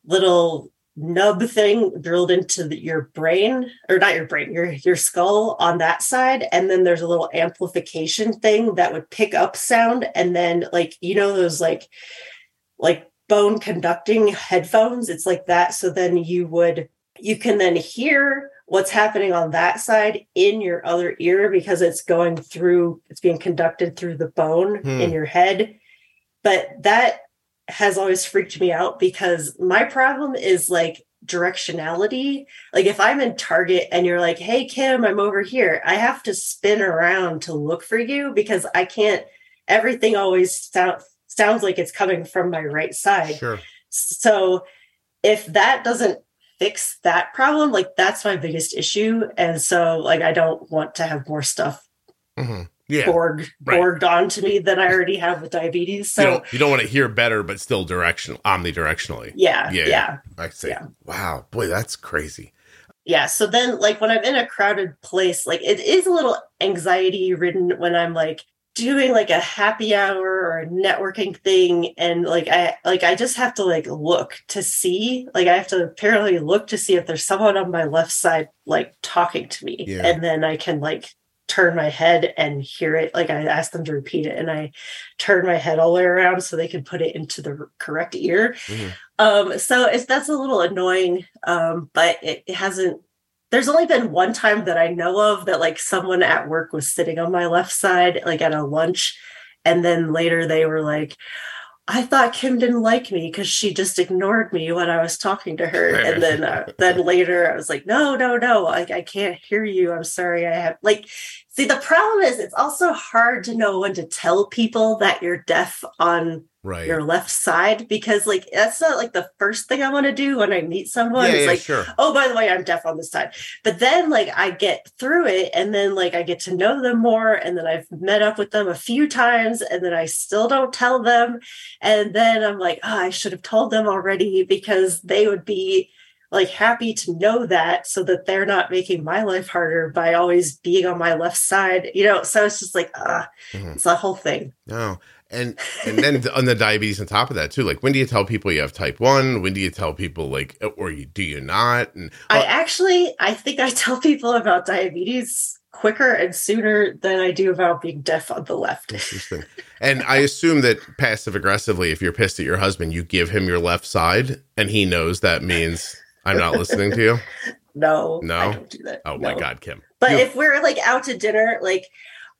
little nub thing drilled into the, your brain or not your brain your your skull on that side and then there's a little amplification thing that would pick up sound and then like you know those like like bone conducting headphones it's like that so then you would you can then hear what's happening on that side in your other ear because it's going through it's being conducted through the bone Hmm. in your head but that has always freaked me out because my problem is like directionality like if i'm in target and you're like hey kim i'm over here i have to spin around to look for you because i can't everything always sound, sounds like it's coming from my right side Sure. so if that doesn't fix that problem, like that's my biggest issue. And so like I don't want to have more stuff hmm Yeah. borg right. borged onto me than I already have with diabetes. you, So don't, you don't want to hear better, but still directional, omnidirectionally. yeah, Yeah. yeah, yeah. I see. Yeah. Wow, boy, that's crazy. Yeah. So then like when I'm in a crowded place, like it is a little anxiety ridden when I'm like doing like a happy hour or a networking thing and like i like i just have to like look to see like i have to apparently look to see if there's someone on my left side like talking to me Yeah. and then i can like turn my head and hear it like i ask them to repeat it and i turn my head all the way around so they can put it into the correct ear Mhm. um so it's that's a little annoying um but it, it hasn't there's only been one time that I know of that like someone at work was sitting on my left side, like at a lunch. And then later they were like, I thought Kim didn't like me because she just ignored me when I was talking to her. And then, uh, then later I was like, no, no, no, like I can't hear you. I'm sorry. I have like, see, the problem is it's also hard to know when to tell people that you're deaf on Right. your left side because like that's not like the first thing I want to do when I meet someone. yeah, it's yeah, like, sure. oh by the way i'm deaf on this side but then like i get through it and then like i get to know them more and then i've met up with them a few times and then i still don't tell them and then i'm like oh i should have told them already because they would be like happy to know that so that they're not making my life harder by always being on my left side you know so it's just like uh Mhm. it's a whole thing No. And and then on the diabetes on top of that too. Like when do you tell people you have type one? When do you tell people like or you do you not? And I actually, I think I tell people about diabetes quicker and sooner than I do about being deaf on the left. Interesting. And I assume that passive aggressively, if you're pissed at your husband, you give him your left side, and he knows that means I'm not listening to you. No, No? I don't do that. Oh my God, Kim. But You- if we're like out to dinner, like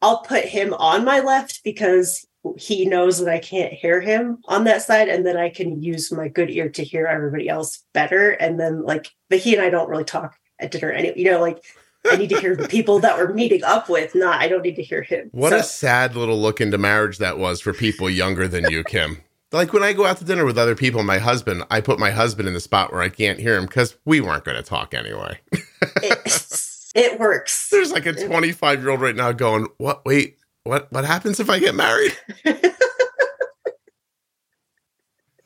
I'll put him on my left because he knows that I can't hear him on that side, and then I can use my good ear to hear everybody else better. And then like, but he and I don't really talk at dinner anyway. You know, like I need to hear the people that we're meeting up with. Not, I don't need to hear him. What So- a sad little look into marriage that was for people younger than you, Kim. Like when I go out to dinner with other people, my husband, I put my husband in the spot where I can't hear him because we weren't going to talk anyway. it, it works. There's like a 25 year old right now going, "What? Wait, what? What happens if I get married?"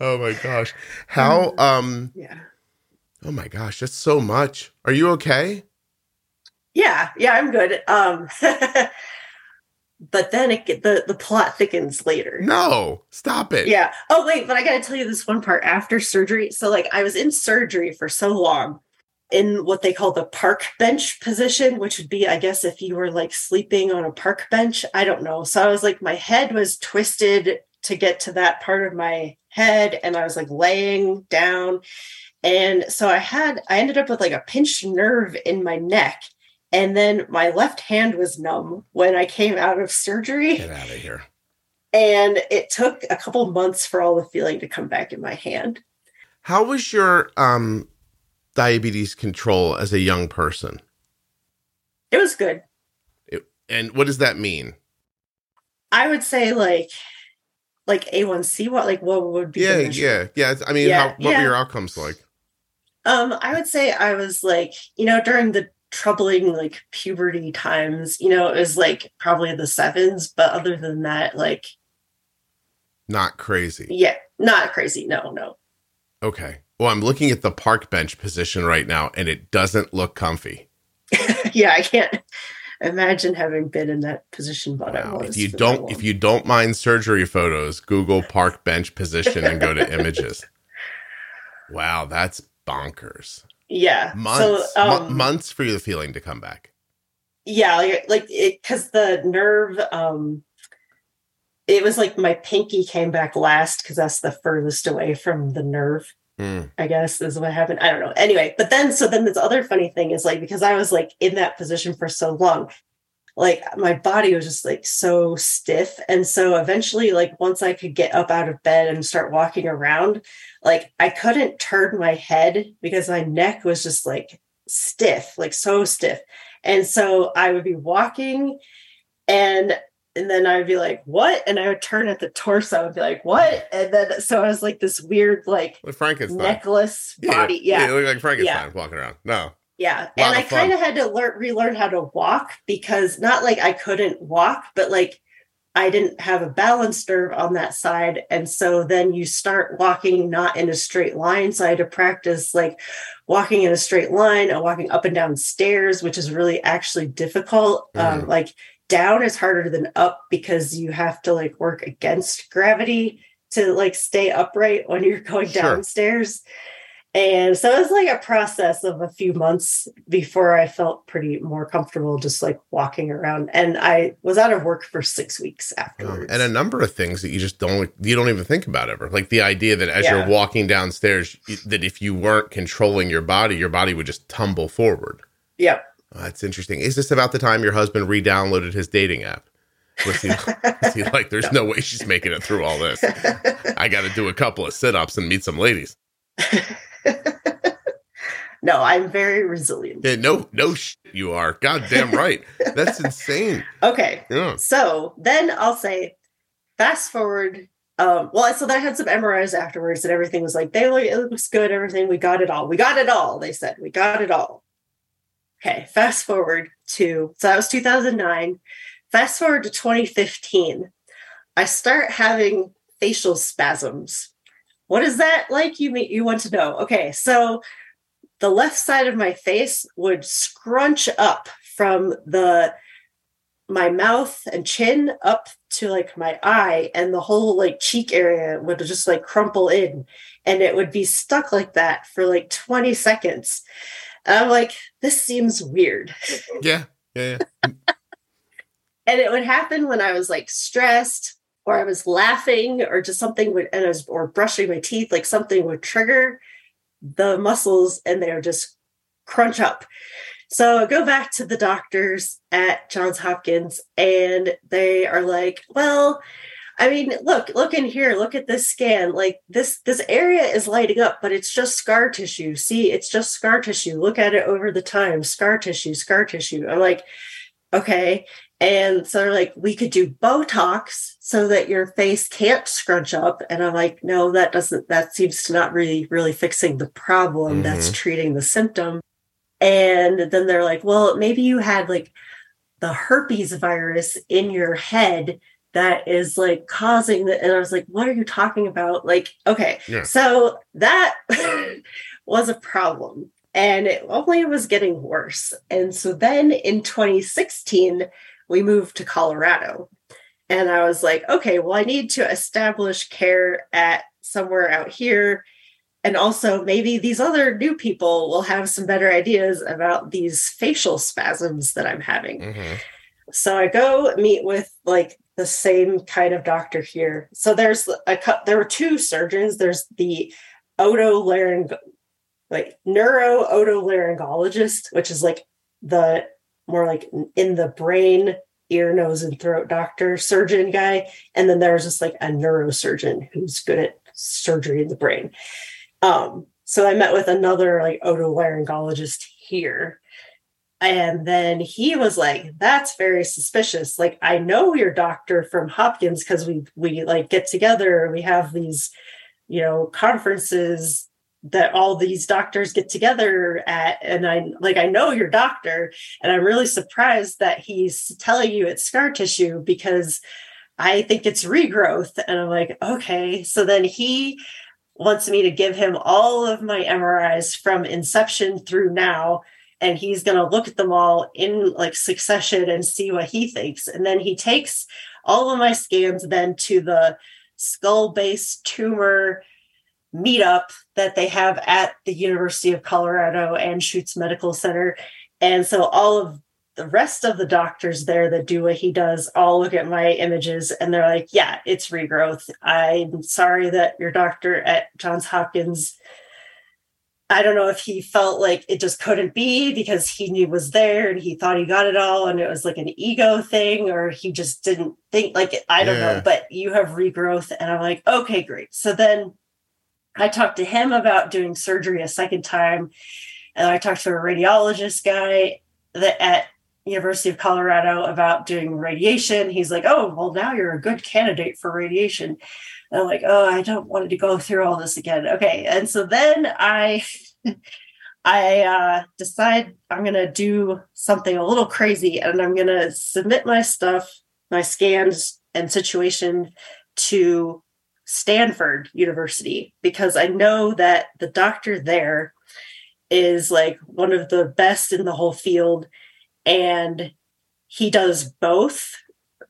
oh my gosh, how? Um, Yeah. oh my gosh, that's so much. Are you okay? Yeah, yeah, I'm good. Um but then it get, the the plot thickens later. No, stop it. Yeah. Oh wait, but I got to tell you this one part after surgery. So like I was in surgery for so long in what they call the park bench position, which would be I guess if you were like sleeping on a park bench, I don't know. So I was like my head was twisted to get to that part of my head and I was like laying down and so I had I ended up with like a pinched nerve in my neck and then my left hand was numb when I came out of surgery. Get out of here. And it took a couple months for all the feeling to come back in my hand. How was your um, diabetes control as a young person? It was good. It, and what does that mean? I would say like like A1C what like what would be Yeah, yeah. Yeah, I mean, Yeah, how, what yeah. were your outcomes like? Um I would say I was like, you know, during the troubling like puberty times, you know, it was like probably the sevens, but other than that like Not crazy. yeah, not crazy. No, no. Okay. Well, I'm looking at the park bench position right now and it doesn't look comfy. yeah, I can't imagine having been in that position, but Wow. If you don't if you don't mind surgery photos, Google park bench position and go to images. Wow, that's bonkers. Yeah, Months. So, um, months for the feeling to come back. yeah, like, like it because the nerve, um, it was like my pinky came back last because that's the furthest away from the nerve. Mm. I guess is what happened. I don't know. Anyway, but then so then this other funny thing is like because I was like in that position for so long, like my body was just like so stiff. And so eventually, like once I could get up out of bed and start walking around, like I couldn't turn my head because my neck was just like stiff, like so stiff. And so I would be walking and and then I would be like, what? And I would turn at the torso and be like, what? And then so I was like this weird, like Like Frankenstein. necklace body. Yeah. It looked like Frankenstein walking around. No. Yeah. And I kind of had to learn relearn how to walk because not like I couldn't walk, but like I didn't have a balance nerve on that side. And so then you start walking not in a straight line. So I had to practice like walking in a straight line and walking up and down stairs, which is really actually difficult. Um, Mhm. like down is harder than up because you have to like work against gravity to like stay upright when you're going Sure. downstairs. And so it was like a process of a few months before I felt pretty more comfortable just like walking around. And I was out of work for six weeks afterwards. and a number of things that you just don't you don't even think about ever like the idea that as Yeah. you're walking downstairs that if you weren't controlling your body your body would just tumble forward yep. Oh, that's interesting is this about the time your husband re-downloaded his dating app was he, was he like there's no way she's making it through all this i gotta do a couple of sit-ups and meet some ladies no, I'm very resilient. Yeah, no no sh- you are goddamn right that's insane Okay. yeah So then I'll say, fast forward. Um, well, so I had some MRIs afterwards, and everything was like, they look, it looks good, everything. We got it all. We got it all. They said, we got it all. Okay, fast forward to so that was 2009. Fast forward to 2015. I start having facial spasms. What is that like? You mean you want to know? Okay, so the left side of my face would scrunch up from the my mouth and chin up to like my eye and the whole like cheek area would just like crumple in and it would be stuck like that for like 20 seconds and i'm like this seems weird yeah yeah, yeah. and it would happen when i was like stressed or i was laughing or just something would and I was or brushing my teeth like something would trigger the muscles and they would just crunch up so I go back to the doctors at Johns Hopkins and they are like, well, I mean, look, look in here, look at this scan. Like this this area is lighting up, but it's just scar tissue. See, it's just scar tissue. Look at it over the time. Scar tissue, scar tissue. I'm like, okay. And so they're like, we could do Botox so that your face can't scrunch up. And I'm like, no, that doesn't, that seems to not really, really fixing the problem. That's mm-hmm. treating the symptom. And then they're like, well, maybe you had like the herpes virus in your head that is like causing the. And I was like, what are you talking about? Like, okay. Yeah. So that was a problem. And it only was getting worse. And so then in 2016, we moved to Colorado. And I was like, okay, well, I need to establish care at somewhere out here. And also, maybe these other new people will have some better ideas about these facial spasms that I'm having. Mm-hmm. So I go meet with like the same kind of doctor here. So there's a there were two surgeons. There's the otolaryng like neuro otolaryngologist, which is like the more like in the brain, ear, nose, and throat doctor surgeon guy. And then there's just like a neurosurgeon who's good at surgery in the brain. Um, so I met with another like otolaryngologist here. And then he was like, that's very suspicious. Like, I know your doctor from Hopkins because we we like get together, we have these, you know, conferences that all these doctors get together at and i like i know your doctor and i'm really surprised that he's telling you it's scar tissue because i think it's regrowth. And i'm like okay. So then he wants me to give him all of my mris from inception through now and he's going to look at them all in like succession and see what he thinks. And then he takes all of my scans then to the skull base tumor meetup that they have at the University of Colorado Anschutz Medical Center. And so all of the rest of the doctors there that do what he does all look at my images and they're like, yeah, it's regrowth. I'm sorry that your doctor at Johns Hopkins. I don't know if he felt like it just couldn't be because he knew was there and he thought he got it all and it was like an ego thing or he just didn't think like it. I don't yeah. know, but you have regrowth and I'm like, okay, great. So then I talked to him about doing surgery a second time. And I talked to a radiologist guy that at University of Colorado about doing radiation. He's like, "Oh, well, now you're a good candidate for radiation." And I'm like, "Oh, I don't want to go through all this again." Okay, and so then I, I uh, decide I'm going to do something a little crazy, and I'm going to submit my stuff, my scans and situation to Stanford University because I know that the doctor there is like one of the best in the whole field and he does both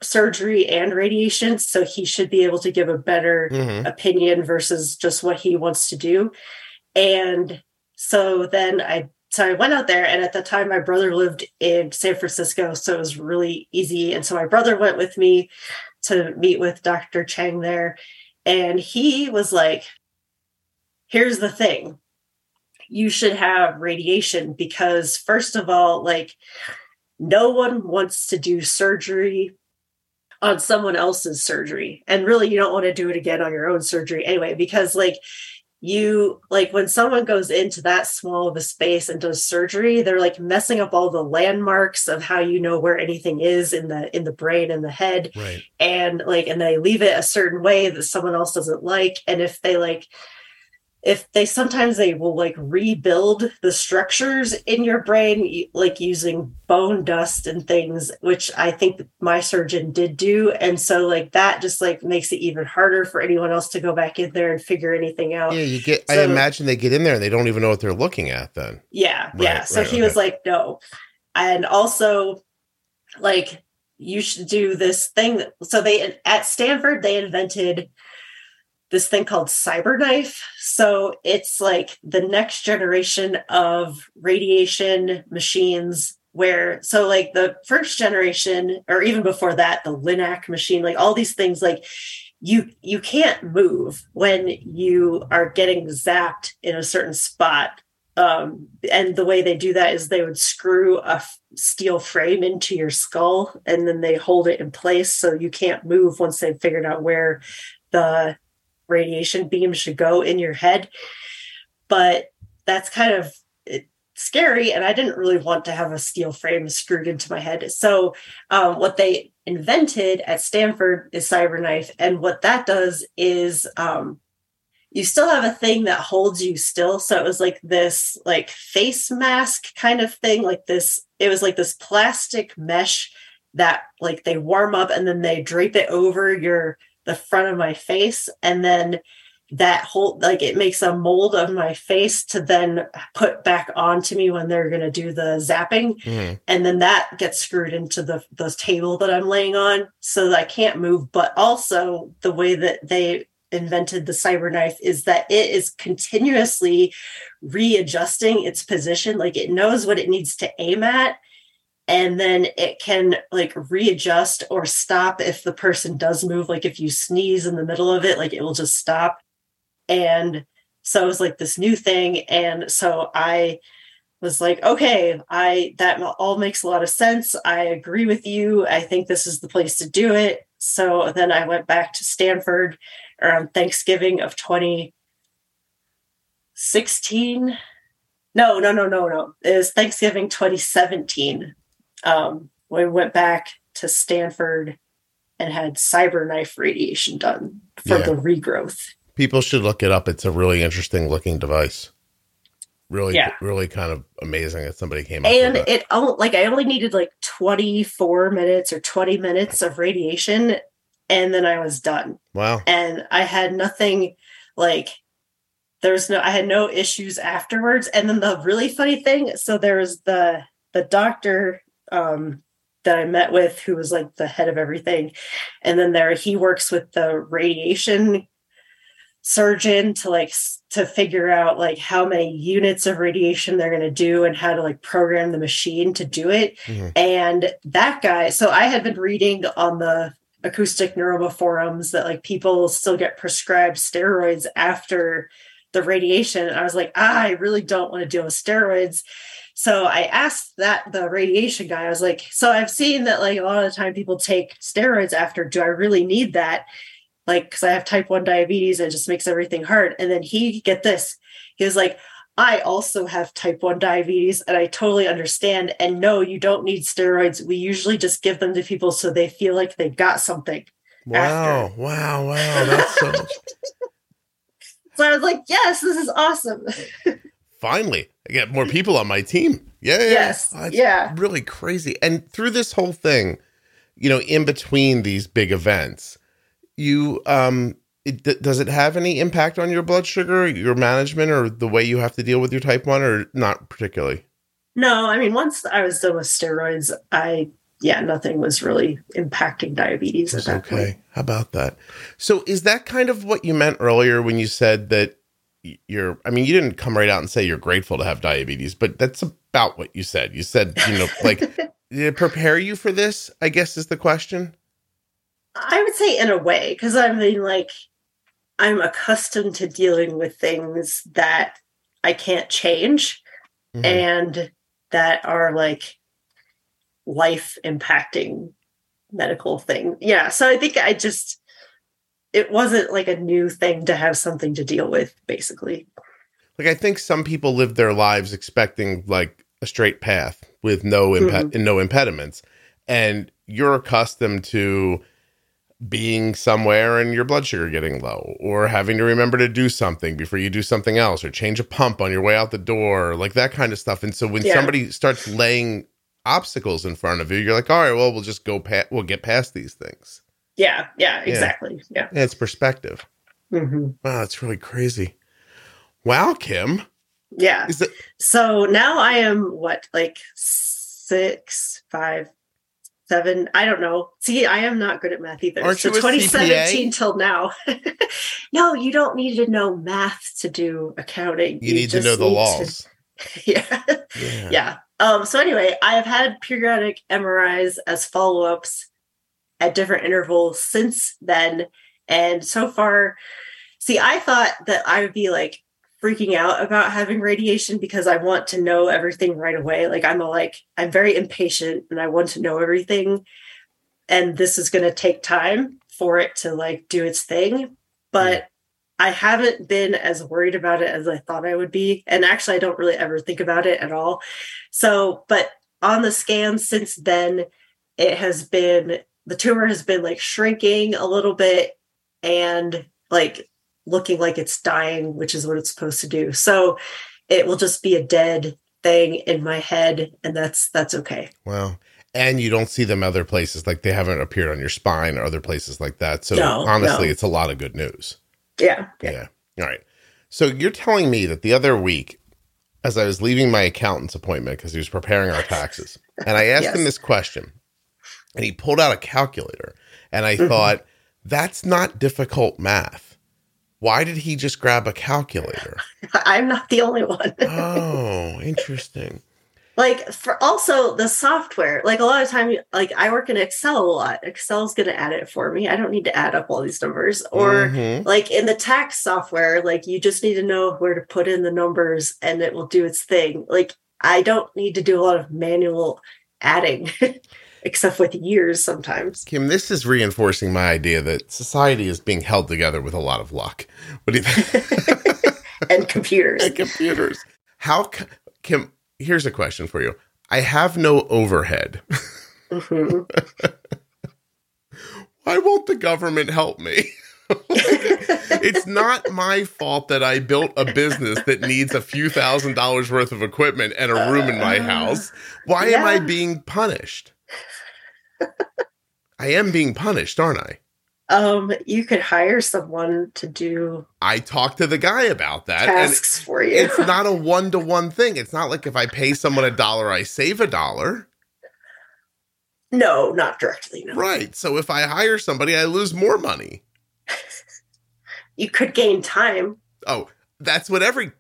surgery and radiation so he should be able to give a better mm-hmm. opinion versus just what he wants to do and so then i so i went out there and at the time my brother lived in san francisco so it was really easy and so my brother went with me to meet with dr chang there and he was like, here's the thing you should have radiation because, first of all, like, no one wants to do surgery on someone else's surgery. And really, you don't want to do it again on your own surgery anyway, because, like, you like when someone goes into that small of a space and does surgery they're like messing up all the landmarks of how you know where anything is in the in the brain and the head right. and like and they leave it a certain way that someone else doesn't like and if they like if they sometimes they will like rebuild the structures in your brain like using bone dust and things which i think my surgeon did do. And so like that just like makes it even harder for anyone else to go back in there and figure anything out. Yeah you get so, i imagine they get in there and they don't even know what they're looking at then. Yeah right, yeah. so right, he okay. was like no. And also like you should do this thing. So they at stanford they invented this thing called CyberKnife. So it's like the next generation of radiation machines where so like the first generation or even before that the linac machine like all these things like you you can't move when you are getting zapped in a certain spot um, and the way they do that is they would screw a f- steel frame into your skull and then they hold it in place so you can't move once they've figured out where the radiation beam should go in your head. But that's kind of scary. And I didn't really want to have a steel frame screwed into my head. So, um, what they invented at Stanford is CyberKnife. And what that does is um, you still have a thing that holds you still. So it was like this like face mask kind of thing, like this, it was like this plastic mesh that like they warm up and then they drape it over your the front of my face and then that whole like it makes a mold of my face to then put back onto me when they're going to do the zapping. Mhm. and then that gets screwed into the the table that i'm laying on so that i can't move. But also the way that they invented the cyber knife is that it is continuously readjusting its position. Like it knows what it needs to aim at and then it can like readjust or stop if the person does move like if you sneeze in the middle of it like it will just stop. And so it was like this new thing and so i was like okay i that all makes a lot of sense. I agree with you. I think this is the place to do it. So then i went back to stanford around thanksgiving of 2016 no no no no no. It was thanksgiving 2017 um, we went back to stanford and had cyber knife radiation done for Yeah. the regrowth People should look it up. It's a really interesting looking device. Really, Yeah. really kind of amazing that somebody came up and with it. it oh, like i only needed like 24 minutes or 20 minutes of radiation and then i was done Wow. and i had nothing like there's no i had no issues afterwards and then the really funny thing so there was the the doctor um that i met with who was like the head of everything. And then there he works with the radiation surgeon to like to figure out like how many units of radiation they're going to do and how to like program the machine to do it. Mhm. and that guy so i had been reading on the acoustic neuroma forums that like people still get prescribed steroids after the radiation. And i was like ah, i really don't want to deal with steroids so i asked that the radiation guy i was like so i've seen that like a lot of the time people take steroids after do i really need that like because i have type 1 diabetes and it just makes everything hard and then he get this he was like I also have type 1 diabetes and I totally understand. And no, you don't need steroids. We usually just give them to people so they feel like they got something. Wow. Wow. Wow. That's so So I was like, yes, this is awesome. finally I get more people on my team. Yeah. yeah, Yes, yeah. Yeah. Really crazy. And through this whole thing, you know, in between these big events, you um it, does it have any impact on your blood sugar, your management, or the way you have to deal with your type one, or not particularly? No, I mean, once I was done with steroids, I, yeah, nothing was really impacting diabetes at It's that okay. point. How about that? So, is that kind of what you meant earlier when you said that you're? I mean, you didn't come right out and say you're grateful to have diabetes, but that's about what you said. You said, you know, like did it prepare you for this? I guess is the question. I would say in a way, because I mean, like, I'm accustomed to dealing with things that I can't change. Mhm. and that are like life impacting medical thing. Yeah. So I think I just it wasn't like a new thing to have something to deal with, basically. Like I think some people live their lives expecting like a straight path with no impe- and no impediments, and you're accustomed to being somewhere and your blood sugar getting low or having to remember to do something before you do something else or change a pump on your way out the door like that kind of stuff and so when Yeah. somebody starts laying obstacles in front of you you're like all right well we'll just go past we'll get past these things Yeah, yeah, Yeah. exactly. Yeah. and it's perspective hmm wow that's really crazy wow kim Yeah. is it So now I am what, like six, five, seven? I don't know. See, I am not good at math either. Aren't so you a 2017 CPA? till now. no, you don't need to know math to do accounting. you need to know the need to- laws yeah. yeah. yeah. Um, so anyway, I have had periodic MRIs as follow-ups at different intervals since then. And so far, see, I thought that I would be like freaking out about having radiation because I want to know everything right away. Like I'm a, like I'm very impatient and I want to know everything. And this is gonna take time for it to like do its thing. But I haven't been as worried about it as I thought I would be. And actually, I don't really ever think about it at all. So, but on the scans since then, it has been the tumor has been like shrinking a little bit and like looking like it's dying, which is what it's supposed to do. So it will just be a dead thing in my head, and that's that's okay. Wow. And you don't see them other places, like they haven't appeared on your spine or other places like that. So No, honestly, no. it's a lot of good news. Yeah. Yeah. All right. So you're telling me that the other week, as I was leaving my accountant's appointment because he was preparing our taxes, and I asked Yes. him this question, and he pulled out a calculator, and I Mhm. thought, that's not difficult math. Why did he just grab a calculator? I'm not the only one. oh, interesting. like for also the software like a lot of time like i work in excel a lot excel's going to add it for me i don't need to add up all these numbers or Mhm. like in the tax software like you just need to know where to put in the numbers and it will do its thing like i don't need to do a lot of manual adding except with years sometimes Kim, this is reinforcing my idea that society is being held together with a lot of luck. What do you think? and computers and computers. How, Kim, here's a question for you. I have no overhead. Mhm. Why won't the government help me? it's not my fault that I built a business that needs a few thousand dollars worth of equipment and a room in my Uh, house. Why am I being punished? I am being punished, aren't I? um you could hire someone to do I talked to the guy about that, tasks for you it's not a one to one thing. It's not like if I pay someone a dollar, I save a dollar. no not directly no Right. So if I hire somebody, I lose more money. you could gain time Oh, that's what every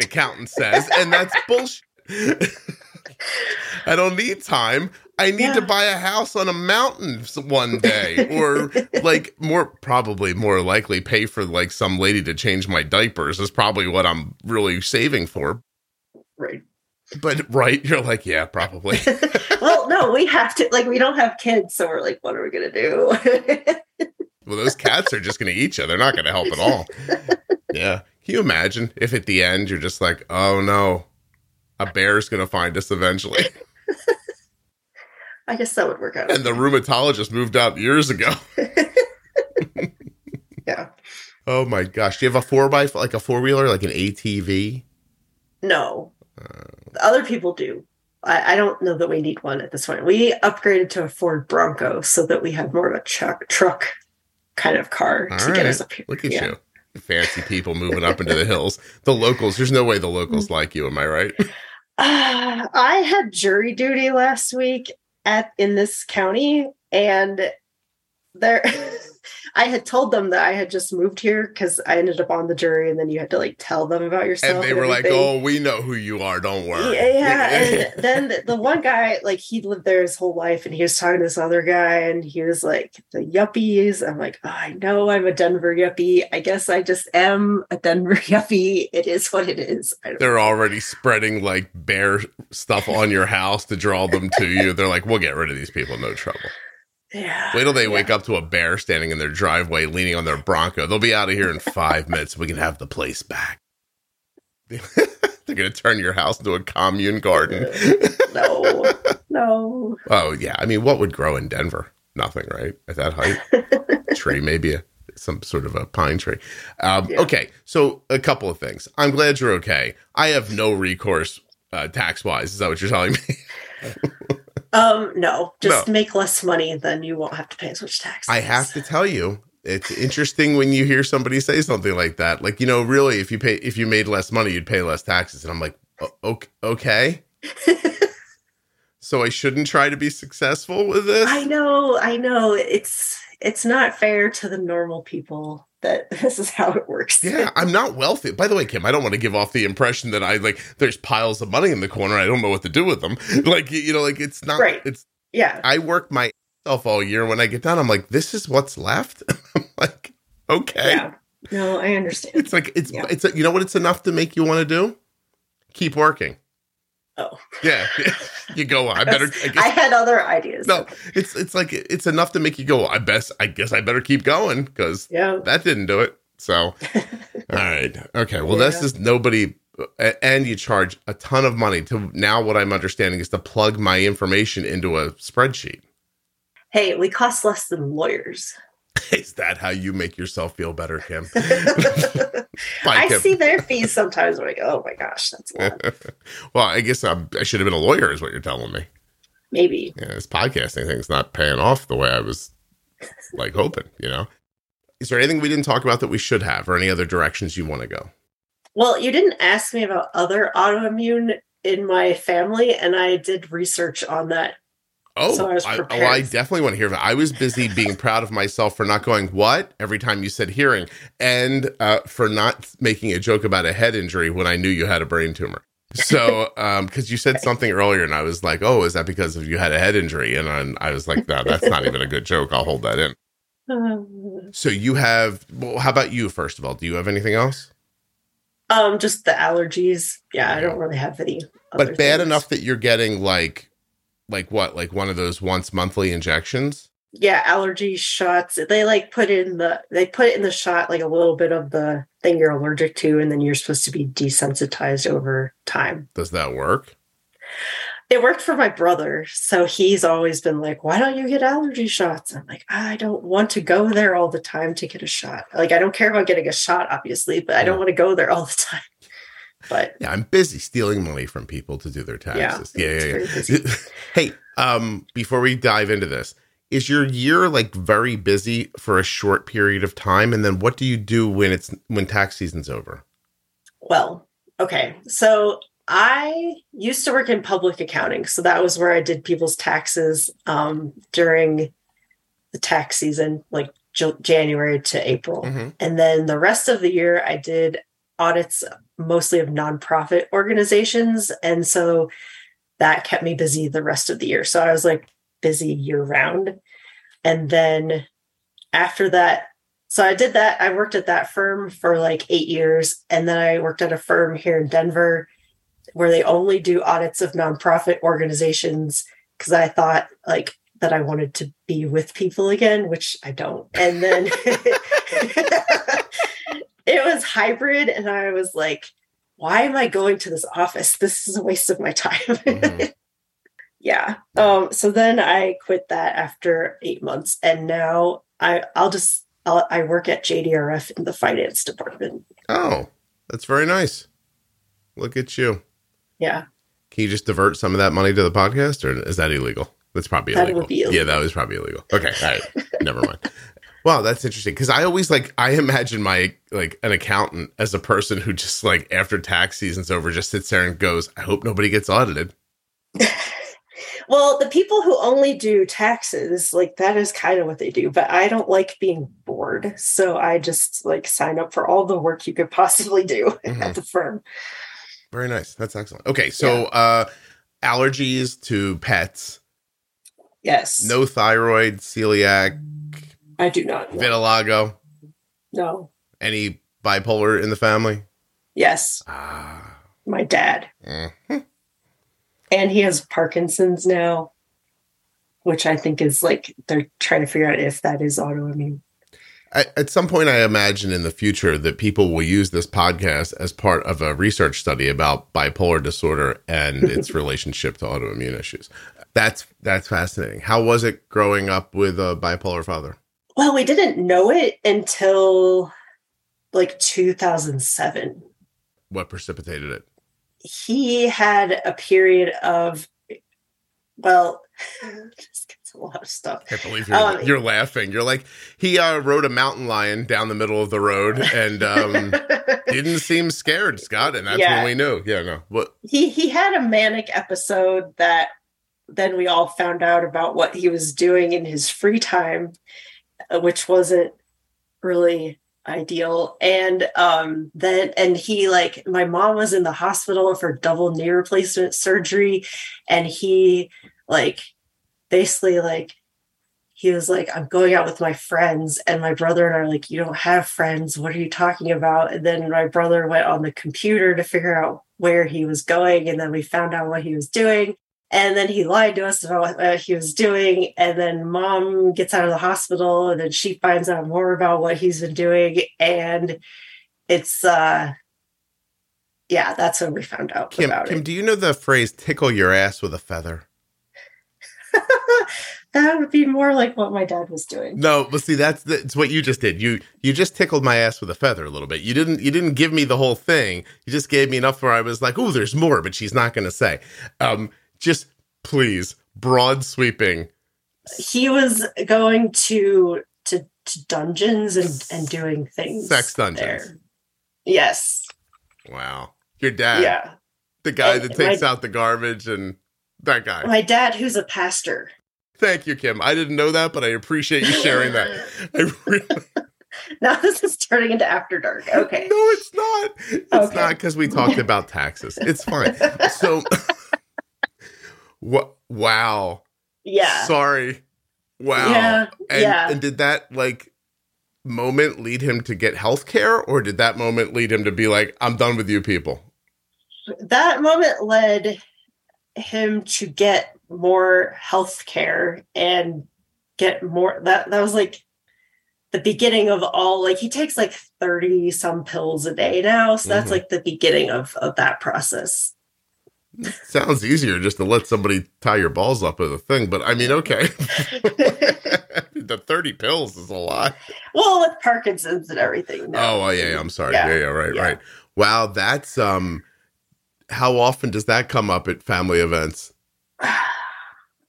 accountant says, and that's bullshit. I don't need time. I need to buy a house on a mountain one day, or like more probably more likely pay for like some lady to change my diapers is probably what I'm really saving for. right But right, you're like, yeah, probably. well, no, we have to like we don't have kids, so we're like, what are we gonna do? Well, those cats are just to eat you. They're not to help at all. Yeah. Can you imagine if at the end you're just like, oh no, a bear's to find us eventually? I guess that would work out. And the rheumatologist moved out years ago. yeah. Oh my gosh. Do you have a four by like a four wheeler, like an ATV? No. Other people do. I, I don't know that we need one at this point. We upgraded to a Ford Bronco so that we have more of a truck truck kind of car to get us up here. Look at Yeah. you. Fancy people moving up into the hills. The locals, there's no way the locals like you, am I right? Uh, I had jury duty last week at in this county, and there I had told them that I had just moved here because I ended up on the jury, and then you had to like tell them about yourself. And they were like, oh, we know who you are. Don't worry. Yeah, yeah. and then the, the one guy, like he lived there his whole life, and he was talking to this other guy, and he was like, "The yuppies." I'm like, oh, "I know I'm a Denver yuppie. I guess I just am a Denver yuppie. It is what it is." They're already spreading like bear stuff on your house to draw them to you. They're like, we'll get rid of these people, no trouble. Yeah. Wait till they Yeah. wake up to a bear standing in their driveway leaning on their Bronco. They'll be out of here in five minutes. We can have the place back. They're going to turn your house into a commune garden. No, no. oh, yeah. I mean, what would grow in Denver? Nothing, right? At that height? tree, maybe a, some sort of a pine tree. Um, Yeah. Okay. So, a couple of things. I'm glad you're okay. I have no recourse uh, tax wise. Is that what you're telling me? Um, no, just No. make less money, then you won't have to pay as much tax. I have to tell you, it's interesting when you hear somebody say something like that. Like, you know, really, if you pay, if you made less money, you'd pay less taxes. And I'm like, ok- okay. So I shouldn't try to be successful with this. I know, I know. It's it's not fair to the normal people that this is how it works. Yeah, I'm not wealthy. By the way, Kim, I don't want to give off the impression that I like. There's piles of money in the corner. I don't know what to do with them. Like, you know, like it's not. Right. It's. Yeah. I work myself all year. When I get done, I'm like, this is what's left. I'm like, okay. Yeah. No, I understand. It's like it's Yeah. it's you know what it's enough to make you want to do. Keep working. Oh. Yeah, you go. I better. I I had other ideas. no, it's it's like it's enough to make you go. I best. I guess I better keep going because Yeah. that didn't do it. So, all right, okay. Well, this Yeah. is nobody, and you charge a ton of money to now. What I'm understanding is to plug my information into a spreadsheet. Hey, we cost less than lawyers. Is that how you make yourself feel better, Kim? I Kim. see their fees sometimes. I'm like, oh my gosh, that's a lot. well, I guess I'm, I should have been a lawyer, is what you're telling me. Maybe. Yeah, this podcasting thing's not paying off the way I was like hoping. You know. Is there anything we didn't talk about that we should have, or any other directions you want to go? Well, you didn't ask me about other autoimmune in my family, and I did research on that. Oh, So I I, oh. I definitely want to hear that. I was busy being proud of myself for not going what every time you said hearing, and uh, for not making a joke about a head injury when I knew you had a brain tumor. So, um, because you said something earlier, and I was like, "Oh, is that because of you had a head injury?" And I, I was like, "No, that's not even a good joke. I'll hold that in." So you have. Well, how about you? First of all, do you have anything else? Um, just the allergies. Yeah, I don't really have any. other But bad things. enough that you're getting like, like what? Like one of those once monthly injections? Yeah, allergy shots. They like put in the they put in the shot like a little bit of the thing you're allergic to, and then you're supposed to be desensitized over time. Does that work? It worked for my brother, so he's always been like, "Why don't you get allergy shots?" I'm like, "I don't want to go there all the time to get a shot. Like, I don't care about getting a shot, obviously, but I don't Yeah. want to go there all the time." But Yeah, I'm busy stealing money from people to do their taxes. Yeah, it's yeah, yeah. hey, um, before we dive into this, is your year like very busy for a short period of time, and then what do you do when it's when tax season's over? Well, okay. So I used to work in public accounting. So that was where I did people's taxes um, during the tax season, like January to April. Mhm. And then the rest of the year, I did audits mostly of nonprofit organizations. And so that kept me busy the rest of the year. So I was like busy year round. And then after that, so I did that. I worked at that firm for like eight years. And then I worked at a firm here in Denver where they only do audits of nonprofit organizations because I thought like that I wanted to be with people again, which I don't. And then it was hybrid. And I was like, why am I going to this office? This is a waste of my time. Mhm. yeah. Um, so then I quit that after eight months. And now I, I'll just, I'll, I work at JDRF in the finance department. Oh, that's very nice. Look at you. Yeah. Can you just divert some of that money to the podcast, or is that illegal? That's probably That illegal. would be Yeah, that was probably illegal. Okay, all right, never mind. Wow, that's interesting because I always like I imagine my like an accountant as a person who just like after tax season's over just sits there and goes, "I hope nobody gets audited." Well, the people who only do taxes, like that is kind of what they do, but I don't like being bored. So I just like sign up for all the work you could possibly do Mhm. at the firm. Very nice. That's excellent. Okay, so uh allergies to pets, Yes. no thyroid, celiac, I do not. know. vitiligo, No. any bipolar in the family? Yes. Ah. My dad. mhm. And he has Parkinson's now, which I think is like they're trying to figure out if that is autoimmune. I, at some point, I imagine in the future that people will use this podcast as part of a research study about bipolar disorder and its relationship to autoimmune issues. That's that's fascinating. How was it growing up with a bipolar father? Well, we didn't know it until like 2007. What precipitated it? he had a period of well just gets a lot of stuff I can't believe you're, Um, you're laughing. You're like he uh, rode a mountain lion down the middle of the road and um, didn't seem scared, Scott, and that's Yeah. when we knew. Yeah, no. What? he he had a manic episode that then we all found out about what he was doing in his free time which wasn't really ideal. And um then and he like my mom was in the hospital for double knee replacement surgery. And he like basically like he was like i'm going out with my friends. And my brother and i are like you don't have friends. What are you talking about? And then my brother went on the computer to figure out where he was going. And then we found out what he was doing and then he lied to us about what he was doing and then mom gets out of the hospital and then she finds out more about what he's been doing and it's uh yeah that's when we found out Kim, about Kim, it do you know the phrase "tickle your ass with a feather"? that would be more like what my dad was doing No, but see, that's that's what you just did. You you just tickled my ass with a feather a little bit. You didn't you didn't give me the whole thing. You just gave me enough where I was like, oh, there's more, but she's not going to say. Um, just please, broad sweeping. he was going to to to dungeons and, and doing things. Sex dungeons. There. Yes. Wow. Your dad. Yeah. The guy And that takes my- out the garbage and that guy. My dad, who's a pastor. Thank you, Kim. I didn't know that, but I appreciate you sharing that. I really Now this is turning into After Dark. Okay. No, it's not. It's Okay. not because we talked about taxes. It's fine. So, what? Wow. Yeah. Sorry. Wow. Yeah. And, yeah. and did that like moment lead him to get health care, or did that moment lead him to be like, "I'm done with you people"? that moment led him to get more health care and get more that that was like the beginning of all like he takes like 30 some pills a day now so that's Mhm. like the beginning of of that process Sounds easier just to let somebody tie your balls up with a thing, but I mean, okay. the 30 pills is a lot. well with parkinson's and everything no. Oh, yeah, yeah, I'm sorry. Yeah, Yeah. yeah, right, Yeah. right. Wow, that's um how often does that come up at family events?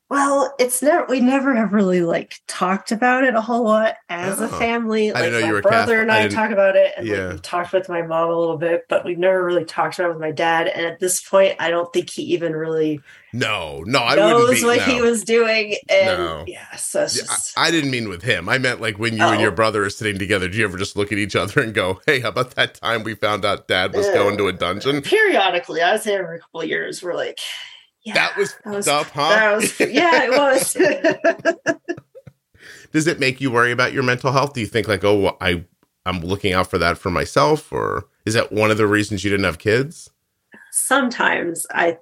well it's never we never have really like talked about it a whole lot as Oh. a uh-huh. family I like my you were brother Catholic. and I i, talk about it and Yeah. like, talked with my mom a little bit but we've never really talked about it with my dad and at this point i don't think he even really No, no, I wouldn't knows be. what no. he was doing and No. yeah so Yeah, just I, I didn't mean with him. I meant like when you and Oh. your brother are sitting together. Do you ever just look at each other and go, "Hey, how about that time we found out Dad was Yeah. going to a dungeon? periodically i would say every couple of years we're like yeah that was that was- up, huh?" that was yeah it was Does it make you worry about your mental health? Do you think like, "Oh, well, I I'm looking out for that for myself," or is that one of the reasons you didn't have kids? sometimes I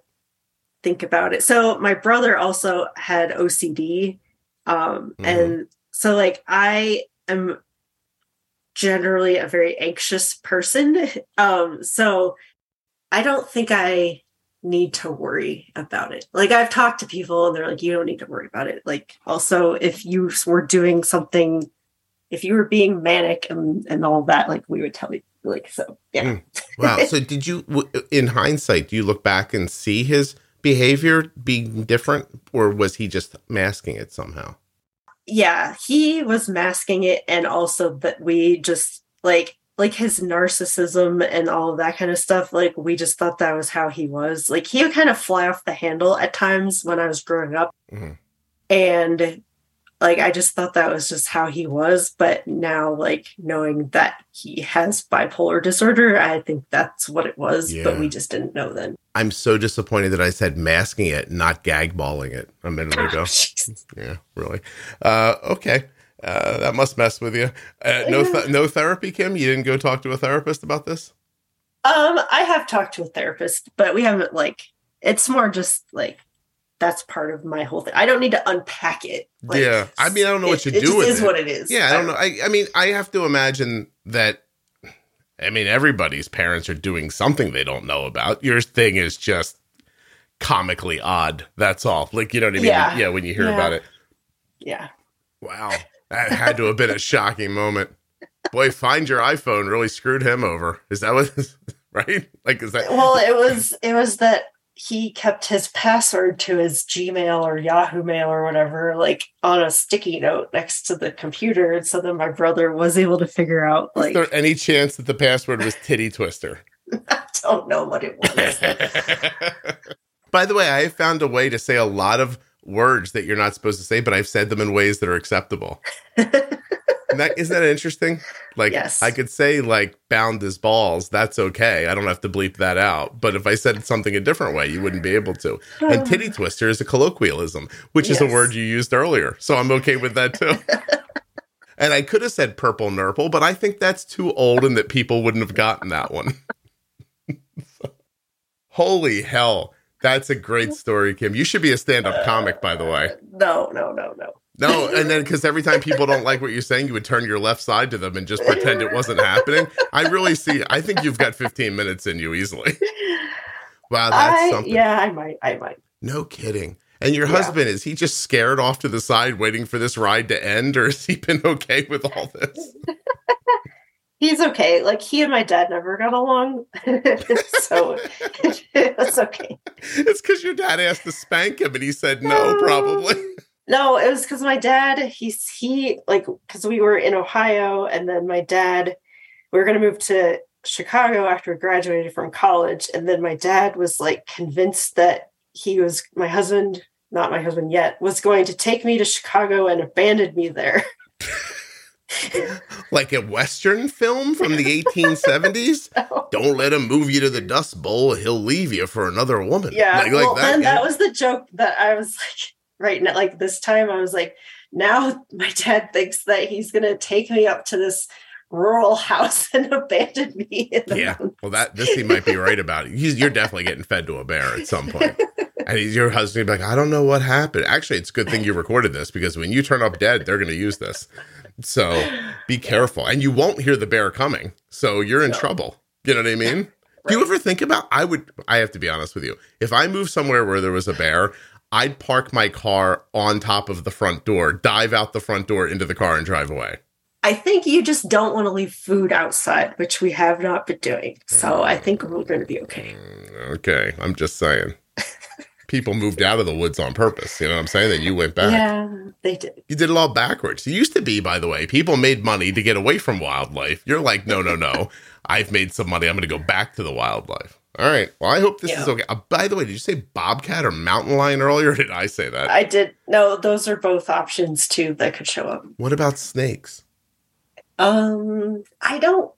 think about it. So my brother also had OCD. Um, Mhm. and so like I am generally a very anxious person. Um, so I don't think I need to worry about it. Like I've talked to people and they're like, you don't need to worry about it. Like also if you were doing something, if you were being manic and, and all that, like we would tell you like, so yeah. Hmm. Wow. so did you, in hindsight, do you look back and see his behavior being different, or was he just masking it somehow? yeah he was masking it and also that we just like like his narcissism and all of that kind of stuff like we just thought that was how he was like he would kind of fly off the handle at times when i was growing up Mhm. and like i just thought that was just how he was but now like knowing that he has bipolar disorder i think that's what it was Yeah. but we just didn't know then I'm so disappointed that I said masking it, not gag balling it a minute ago. Yeah, really. Uh, okay. Uh, that must mess with you. Uh, no, th- no therapy, Kim. You didn't go talk to a therapist about this. Um, I have talked to a therapist, but we haven't like it's more just like that's part of my whole thing. I don't need to unpack it. Like, yeah, I mean, I don't know what you it do just with is it. what it is. Yeah, I don't know. I, I mean, I have to imagine that. I mean, everybody's parents are doing something they don't know about. Your thing is just comically odd. That's all. Like, you know what I mean? Yeah. yeah when you hear Yeah. about it. Yeah. Wow. That had to have been a shocking moment. Boy, find your iPhone really screwed him over. Is that what, right? Like, is that, Well, it was it was that he kept his password to his Gmail or Yahoo Mail or whatever, like on a sticky note next to the computer. And so then my brother was able to figure out Like, is there any chance that the password was titty twister? I don't know what it was. By the way, I found a way to say a lot of words that you're not supposed to say, but I've said them in ways that are acceptable. Isn't that, isn't that interesting? Like, Yes. I could say, like, bound as balls. That's okay. I don't have to bleep that out. But if I said something a different way, you wouldn't be able to. And oh. titty twister is a colloquialism, which is a word you used earlier. So I'm okay with that too. and I could have said purple nurple, but I think that's too old and that people wouldn't have gotten that one. Holy hell. That's a great mm-hmm. story, Kim. You should be a stand up uh, comic, by the way. no, no, no, no. No, and then because every time people don't like what you're saying, you would turn your left side to them and just pretend it wasn't happening. I really see, I think you've got 15 minutes in you easily. Wow, that's I, something. yeah, I might, I might. No kidding. And your Yeah. husband, is he just scared off to the side waiting for this ride to end, or has he been okay with all this? He's okay. Like he and my dad never got along, so it's okay. It's because your dad asked to spank him and he said no, probably. No, it was because my dad, he's he like because we were in Ohio and then my dad, we were gonna move to Chicago after we graduated from college. And then my dad was like convinced that he was my husband, not my husband yet, was going to take me to Chicago and abandon me there. like a Western film from the 1870s? no. Don't let him move you to the Dust Bowl. He'll leave you for another woman. Yeah. Like, well, that, then yeah. that was the joke that I was like, right now, like this time, I was like, now my dad thinks that he's going to take me up to this rural house and abandon me. yeah. Well, that this he might be right about. It. You're definitely getting fed to a bear at some point. and he's, your husband be like, I don't know what happened. Actually, it's a good thing you recorded this because when you turn up dead, they're going to use this. So be careful. And you won't hear the bear coming. So you're in no. trouble. You know what I mean? Right. Do you ever think about I would I have to be honest with you. If I moved somewhere where there was a bear, I'd park my car on top of the front door, dive out the front door into the car and drive away. I think you just don't want to leave food outside, which we have not been doing. So I think we're going to be okay. Mm, okay. I'm just saying. People moved out of the woods on purpose. You know what I'm saying? That you went back. Yeah, they did. You did it all backwards. It used to be, by the way, people made money to get away from wildlife. You're like, no, no, no. I've made some money. I'm going to go back to the wildlife. All right. Well, I hope this yeah. is okay. Uh, by the way, did you say bobcat or mountain lion earlier? did I say that? I did. No, those are both options too that could show up. What about snakes? Um, I don't.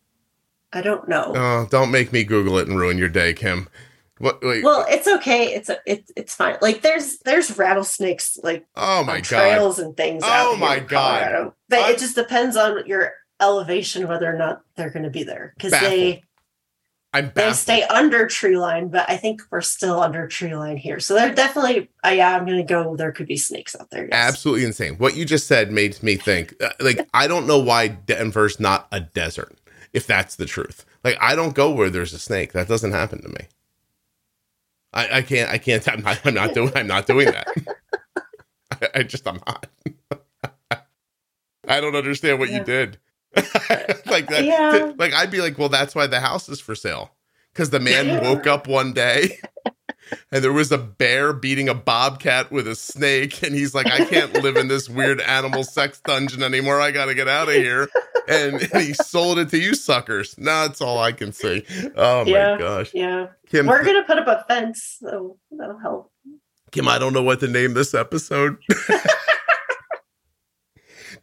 I don't know. Oh, don't make me Google it and ruin your day, Kim. What? Wait. Well, it's okay. It's a, it's it's fine. Like there's there's rattlesnakes like oh my god trails and things. Oh my god! But I'm... it just depends on your elevation whether or not they're going to be there because they I'm they stay under tree line, but I think we're still under tree line here. So they're definitely, uh, yeah, I'm going to go. There could be snakes out there. Yes. Absolutely insane. What you just said made me think. Uh, like I don't know why Denver's not a desert. If that's the truth, like I don't go where there's a snake. That doesn't happen to me. I, I can't. I can't. I'm not, I'm not doing. I'm not doing that. I, I, just. I'm not. I don't understand what yeah. you did. like that. Yeah. Like I'd be like, well, that's why the house is for sale. Because the man woke up one day and there was a bear beating a bobcat with a snake, and he's like, I can't live in this weird animal sex dungeon anymore. I gotta get out of here. And, and he sold it to you suckers. No, that's all I can say. Oh yeah, my gosh. Yeah. Kim, We're gonna put up a fence, so that'll help. Kim, I don't know what to name this episode.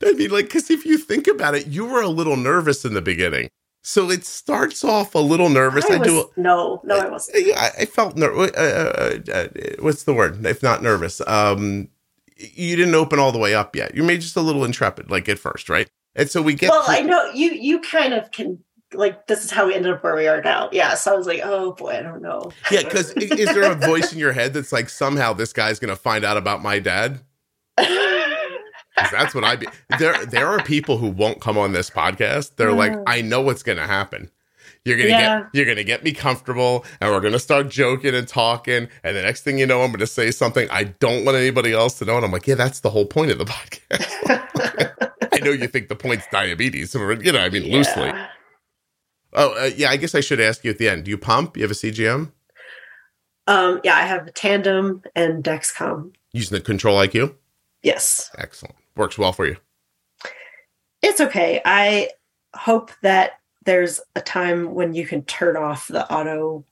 I mean, like, because if you think about it, you were a little nervous in the beginning. So it starts off a little nervous. I, I was, do. No, no, I wasn't. I, I felt nervous. Uh, uh, uh, what's the word? If not nervous, um, you didn't open all the way up yet. You made just a little intrepid, like at first, right? And so we get. Well, to- I know you. You kind of can like this is how we ended up where we are now. Yeah. So I was like, oh boy, I don't know. yeah, because is there a voice in your head that's like somehow this guy's gonna find out about my dad? that's what I be. There, there are people who won't come on this podcast. They're like, I know what's going to happen. You're gonna yeah. get, you're gonna get me comfortable, and we're gonna start joking and talking. And the next thing you know, I'm gonna say something I don't want anybody else to know. And I'm like, yeah, that's the whole point of the podcast. I know you think the point's diabetes, you know, I mean, yeah. loosely. Oh, uh, yeah. I guess I should ask you at the end. Do you pump? You have a CGM? Um, yeah, I have a Tandem and Dexcom. Using the Control IQ. Yes. Excellent works well for you? It's okay. I hope that there's a time when you can turn off the auto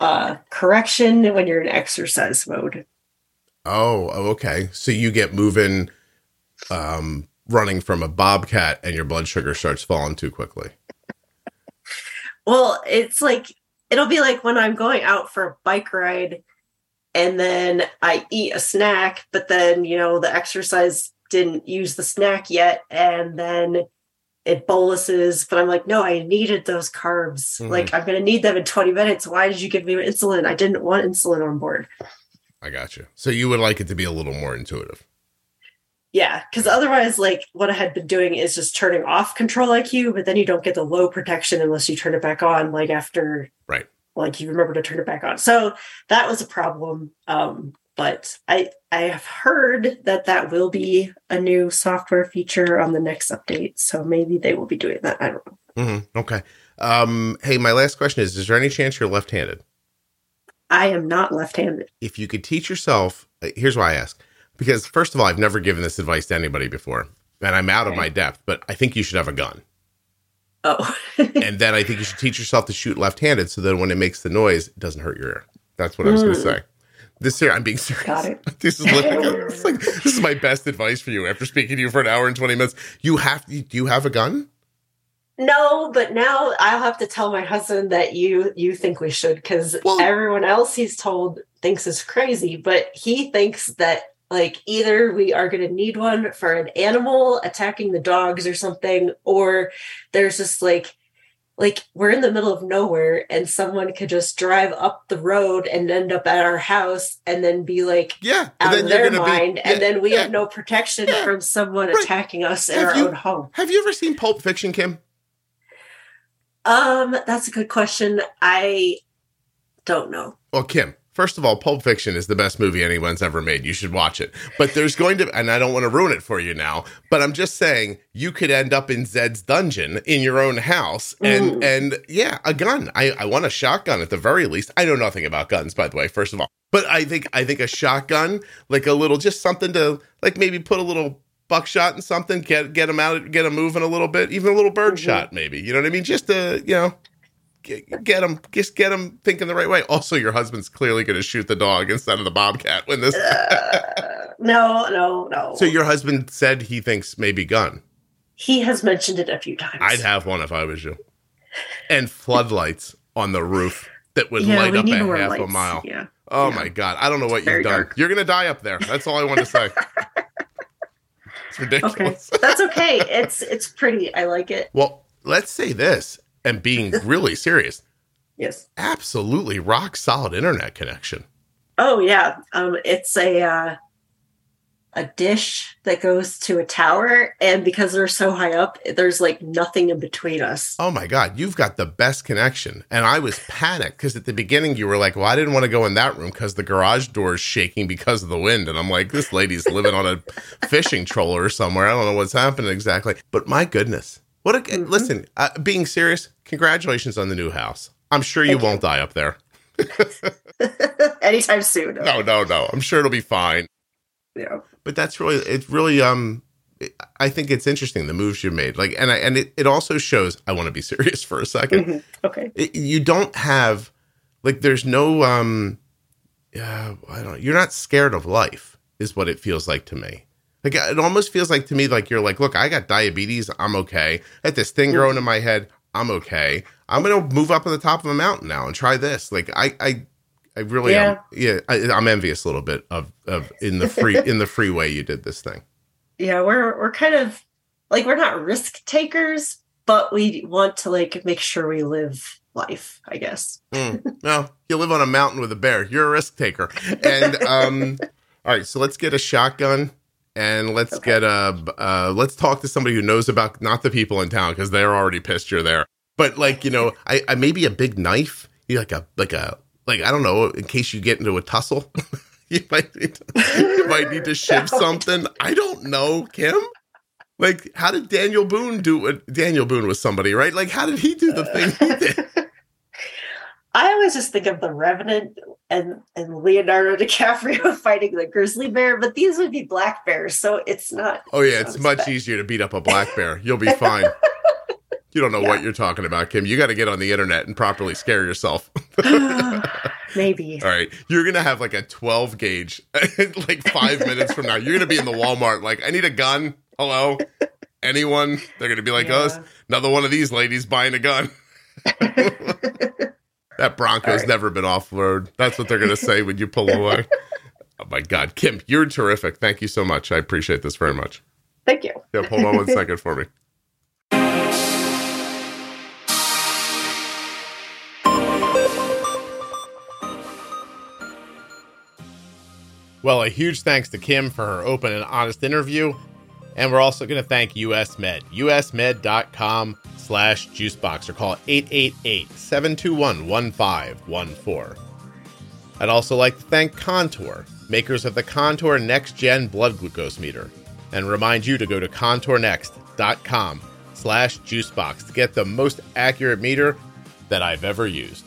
uh, correction when you're in exercise mode. Oh, oh, okay. So you get moving, um, running from a bobcat, and your blood sugar starts falling too quickly. well, it's like it'll be like when I'm going out for a bike ride, and then I eat a snack, but then you know the exercise didn't use the snack yet and then it boluses but i'm like no i needed those carbs. Mm-hmm. like i'm going to need them in 20 minutes. Why did you give me insulin? I didn't want insulin on board. I got you so you would like it to be a little more intuitive yeah because otherwise like what i had been doing is just turning off control iq but then you don't get the low protection unless you turn it back on like after right like you remember to turn it back on so that was a problem um but I I have heard that that will be a new software feature on the next update. So maybe they will be doing that. I don't know. Mm-hmm. Okay. Um, hey, my last question is: Is there any chance you're left-handed? I am not left-handed. If you could teach yourself, uh, here's why I ask: because first of all, I've never given this advice to anybody before, and I'm out of my depth. But I think you should have a gun, Oh, and then I think you should teach yourself to shoot left-handed, so that when it makes the noise, it doesn't hurt your ear. That's what I was going to Mm. say. This here, I'm being serious. Got it. This is it's like this is my best advice for you. After speaking to you for an hour and twenty minutes, you have do you have a gun? no, but now I'll have to tell my husband that you you think we should because Well- everyone else he's told thinks is crazy, but he thinks that like either we are going to need one for an animal attacking the dogs or something, or there's just like like we're in the middle of nowhere and someone could just drive up the road and end up at our house and then be like Yeah, out of their mind be, and then we yeah. have no protection Yeah. from someone Right. attacking us in Have our you- own home Have you ever seen Pulp Fiction, Kim? um that's a good question i don't know Well, Kim, first of all, Pulp Fiction is the best movie anyone's ever made. You should watch it. But there's going to, and I don't want to ruin it for you now, but I'm just saying you could end up in Zed's dungeon in your own house, and Ooh. and yeah, a gun. I I want a shotgun at the very least. I know nothing about guns, by the way. First of all, but I think I think a shotgun, like a little, just something to like maybe put a little buckshot in something, get get them out, get them moving a little bit, even a little bird Mhm. shot, maybe. You know what I mean? Just to you know get, get them just get them thinking the right way. Also your husband's clearly going to shoot the dog instead of the bobcat when this Uh, no no no. So your husband said he thinks maybe gun. He has mentioned it a few times. I'd have one if i was you. And floodlights on the roof that would yeah light up a half lights. a mile. Yeah. Oh Yeah. my god. I don't know what you've done. dark. you're going to die up there. That's all i want to say. It's ridiculous. okay. That's okay. It's it's pretty i like it. Well let's say this and being really serious yes absolutely rock solid internet connection Oh yeah, um, it's a uh, a dish that goes to a tower, and because they're so high up, there's like nothing in between us. Oh my God, you've got the best connection. And I was panicked because at the beginning you were like, well, I didn't want to go in that room because the garage door is shaking because of the wind. And I'm like, this lady's living on a fishing trawler somewhere. I don't know what's happening exactly. But my goodness. What a, Mhm. listen, uh, being serious, congratulations on the new house. I'm sure you Thank won't die up there. Anytime soon. No, no, no. I'm sure it'll be fine. Yeah. but that's really it's really um i think it's interesting the moves you made like and i and it, it also shows i want to be serious for a 2nd Mhm. Okay. it, you don't have like there's no um yeah i don't you're not scared of life is what it feels like to me like it almost feels like to me like you're like look i got diabetes i'm okay I had this thing growing in my head i'm okay i'm gonna move up on the top of a mountain now and try this like i i I really am. Yeah, I, I'm envious a little bit of of in the free in the free way you did this thing. Yeah, we're we're kind of like we're not risk takers, but we want to like make sure we live life. I guess. Mm. Well, you live on a mountain with a bear. You're a risk taker. And um, all right, so let's get a shotgun and let's Okay. get a uh, let's talk to somebody who knows about not the people in town because they're already pissed you're there. But like you know, I, I maybe a big knife, you like a like a like I don't know, in case you get into a tussle. you might need to, you might need to shiv No. something. I don't know, Kim. Like, how did Daniel Boone do it? Daniel Boone was somebody, right? Like, how did he do the thing he did? I always just think of the Revenant and and Leonardo DiCaprio fighting the grizzly bear, but these would be black bears, so it's not. Oh yeah, it's much bad. easier to beat up a black bear. You'll be fine. You don't know what you're talking about, Kim. You got to get on the internet and properly scare yourself. Maybe. All right, you're gonna have like a 12 gauge, like five minutes from now. You're gonna be in the Walmart, like, I need a gun. Hello, anyone? They're gonna be like, Yeah. Oh, us. Another one of these ladies buying a gun. That Bronco's right. never been off road. That's what they're gonna say when you pull away. oh my God, Kim, you're terrific. Thank you so much. I appreciate this very much. Thank you. Yep, hold on one second for me. Well, a huge thanks to Kim for her open and honest interview. And we're also going to thank US Med, usmed.com slash juicebox or call 888-721-1514. I'd also like to thank Contour, makers of the Contour Next Gen Blood Glucose Meter, and remind you to go to contournext.com slash juicebox to get the most accurate meter that I've ever used.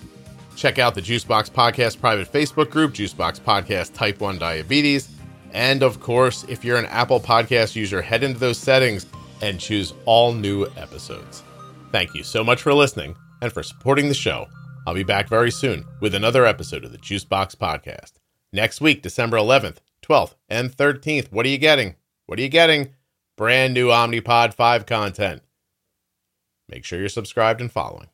Check out the Juicebox Podcast private Facebook group, Juicebox Podcast Type 1 Diabetes, And of course, if you're an Apple Podcast user, head into those settings and choose all new episodes. Thank you so much for listening and for supporting the show. I'll be back very soon with another episode of the Juicebox Podcast. Next week, December 11th, 12th, and 13th. What are you getting? What are you getting? Brand new Omnipod 5 content. Make sure you're subscribed and following.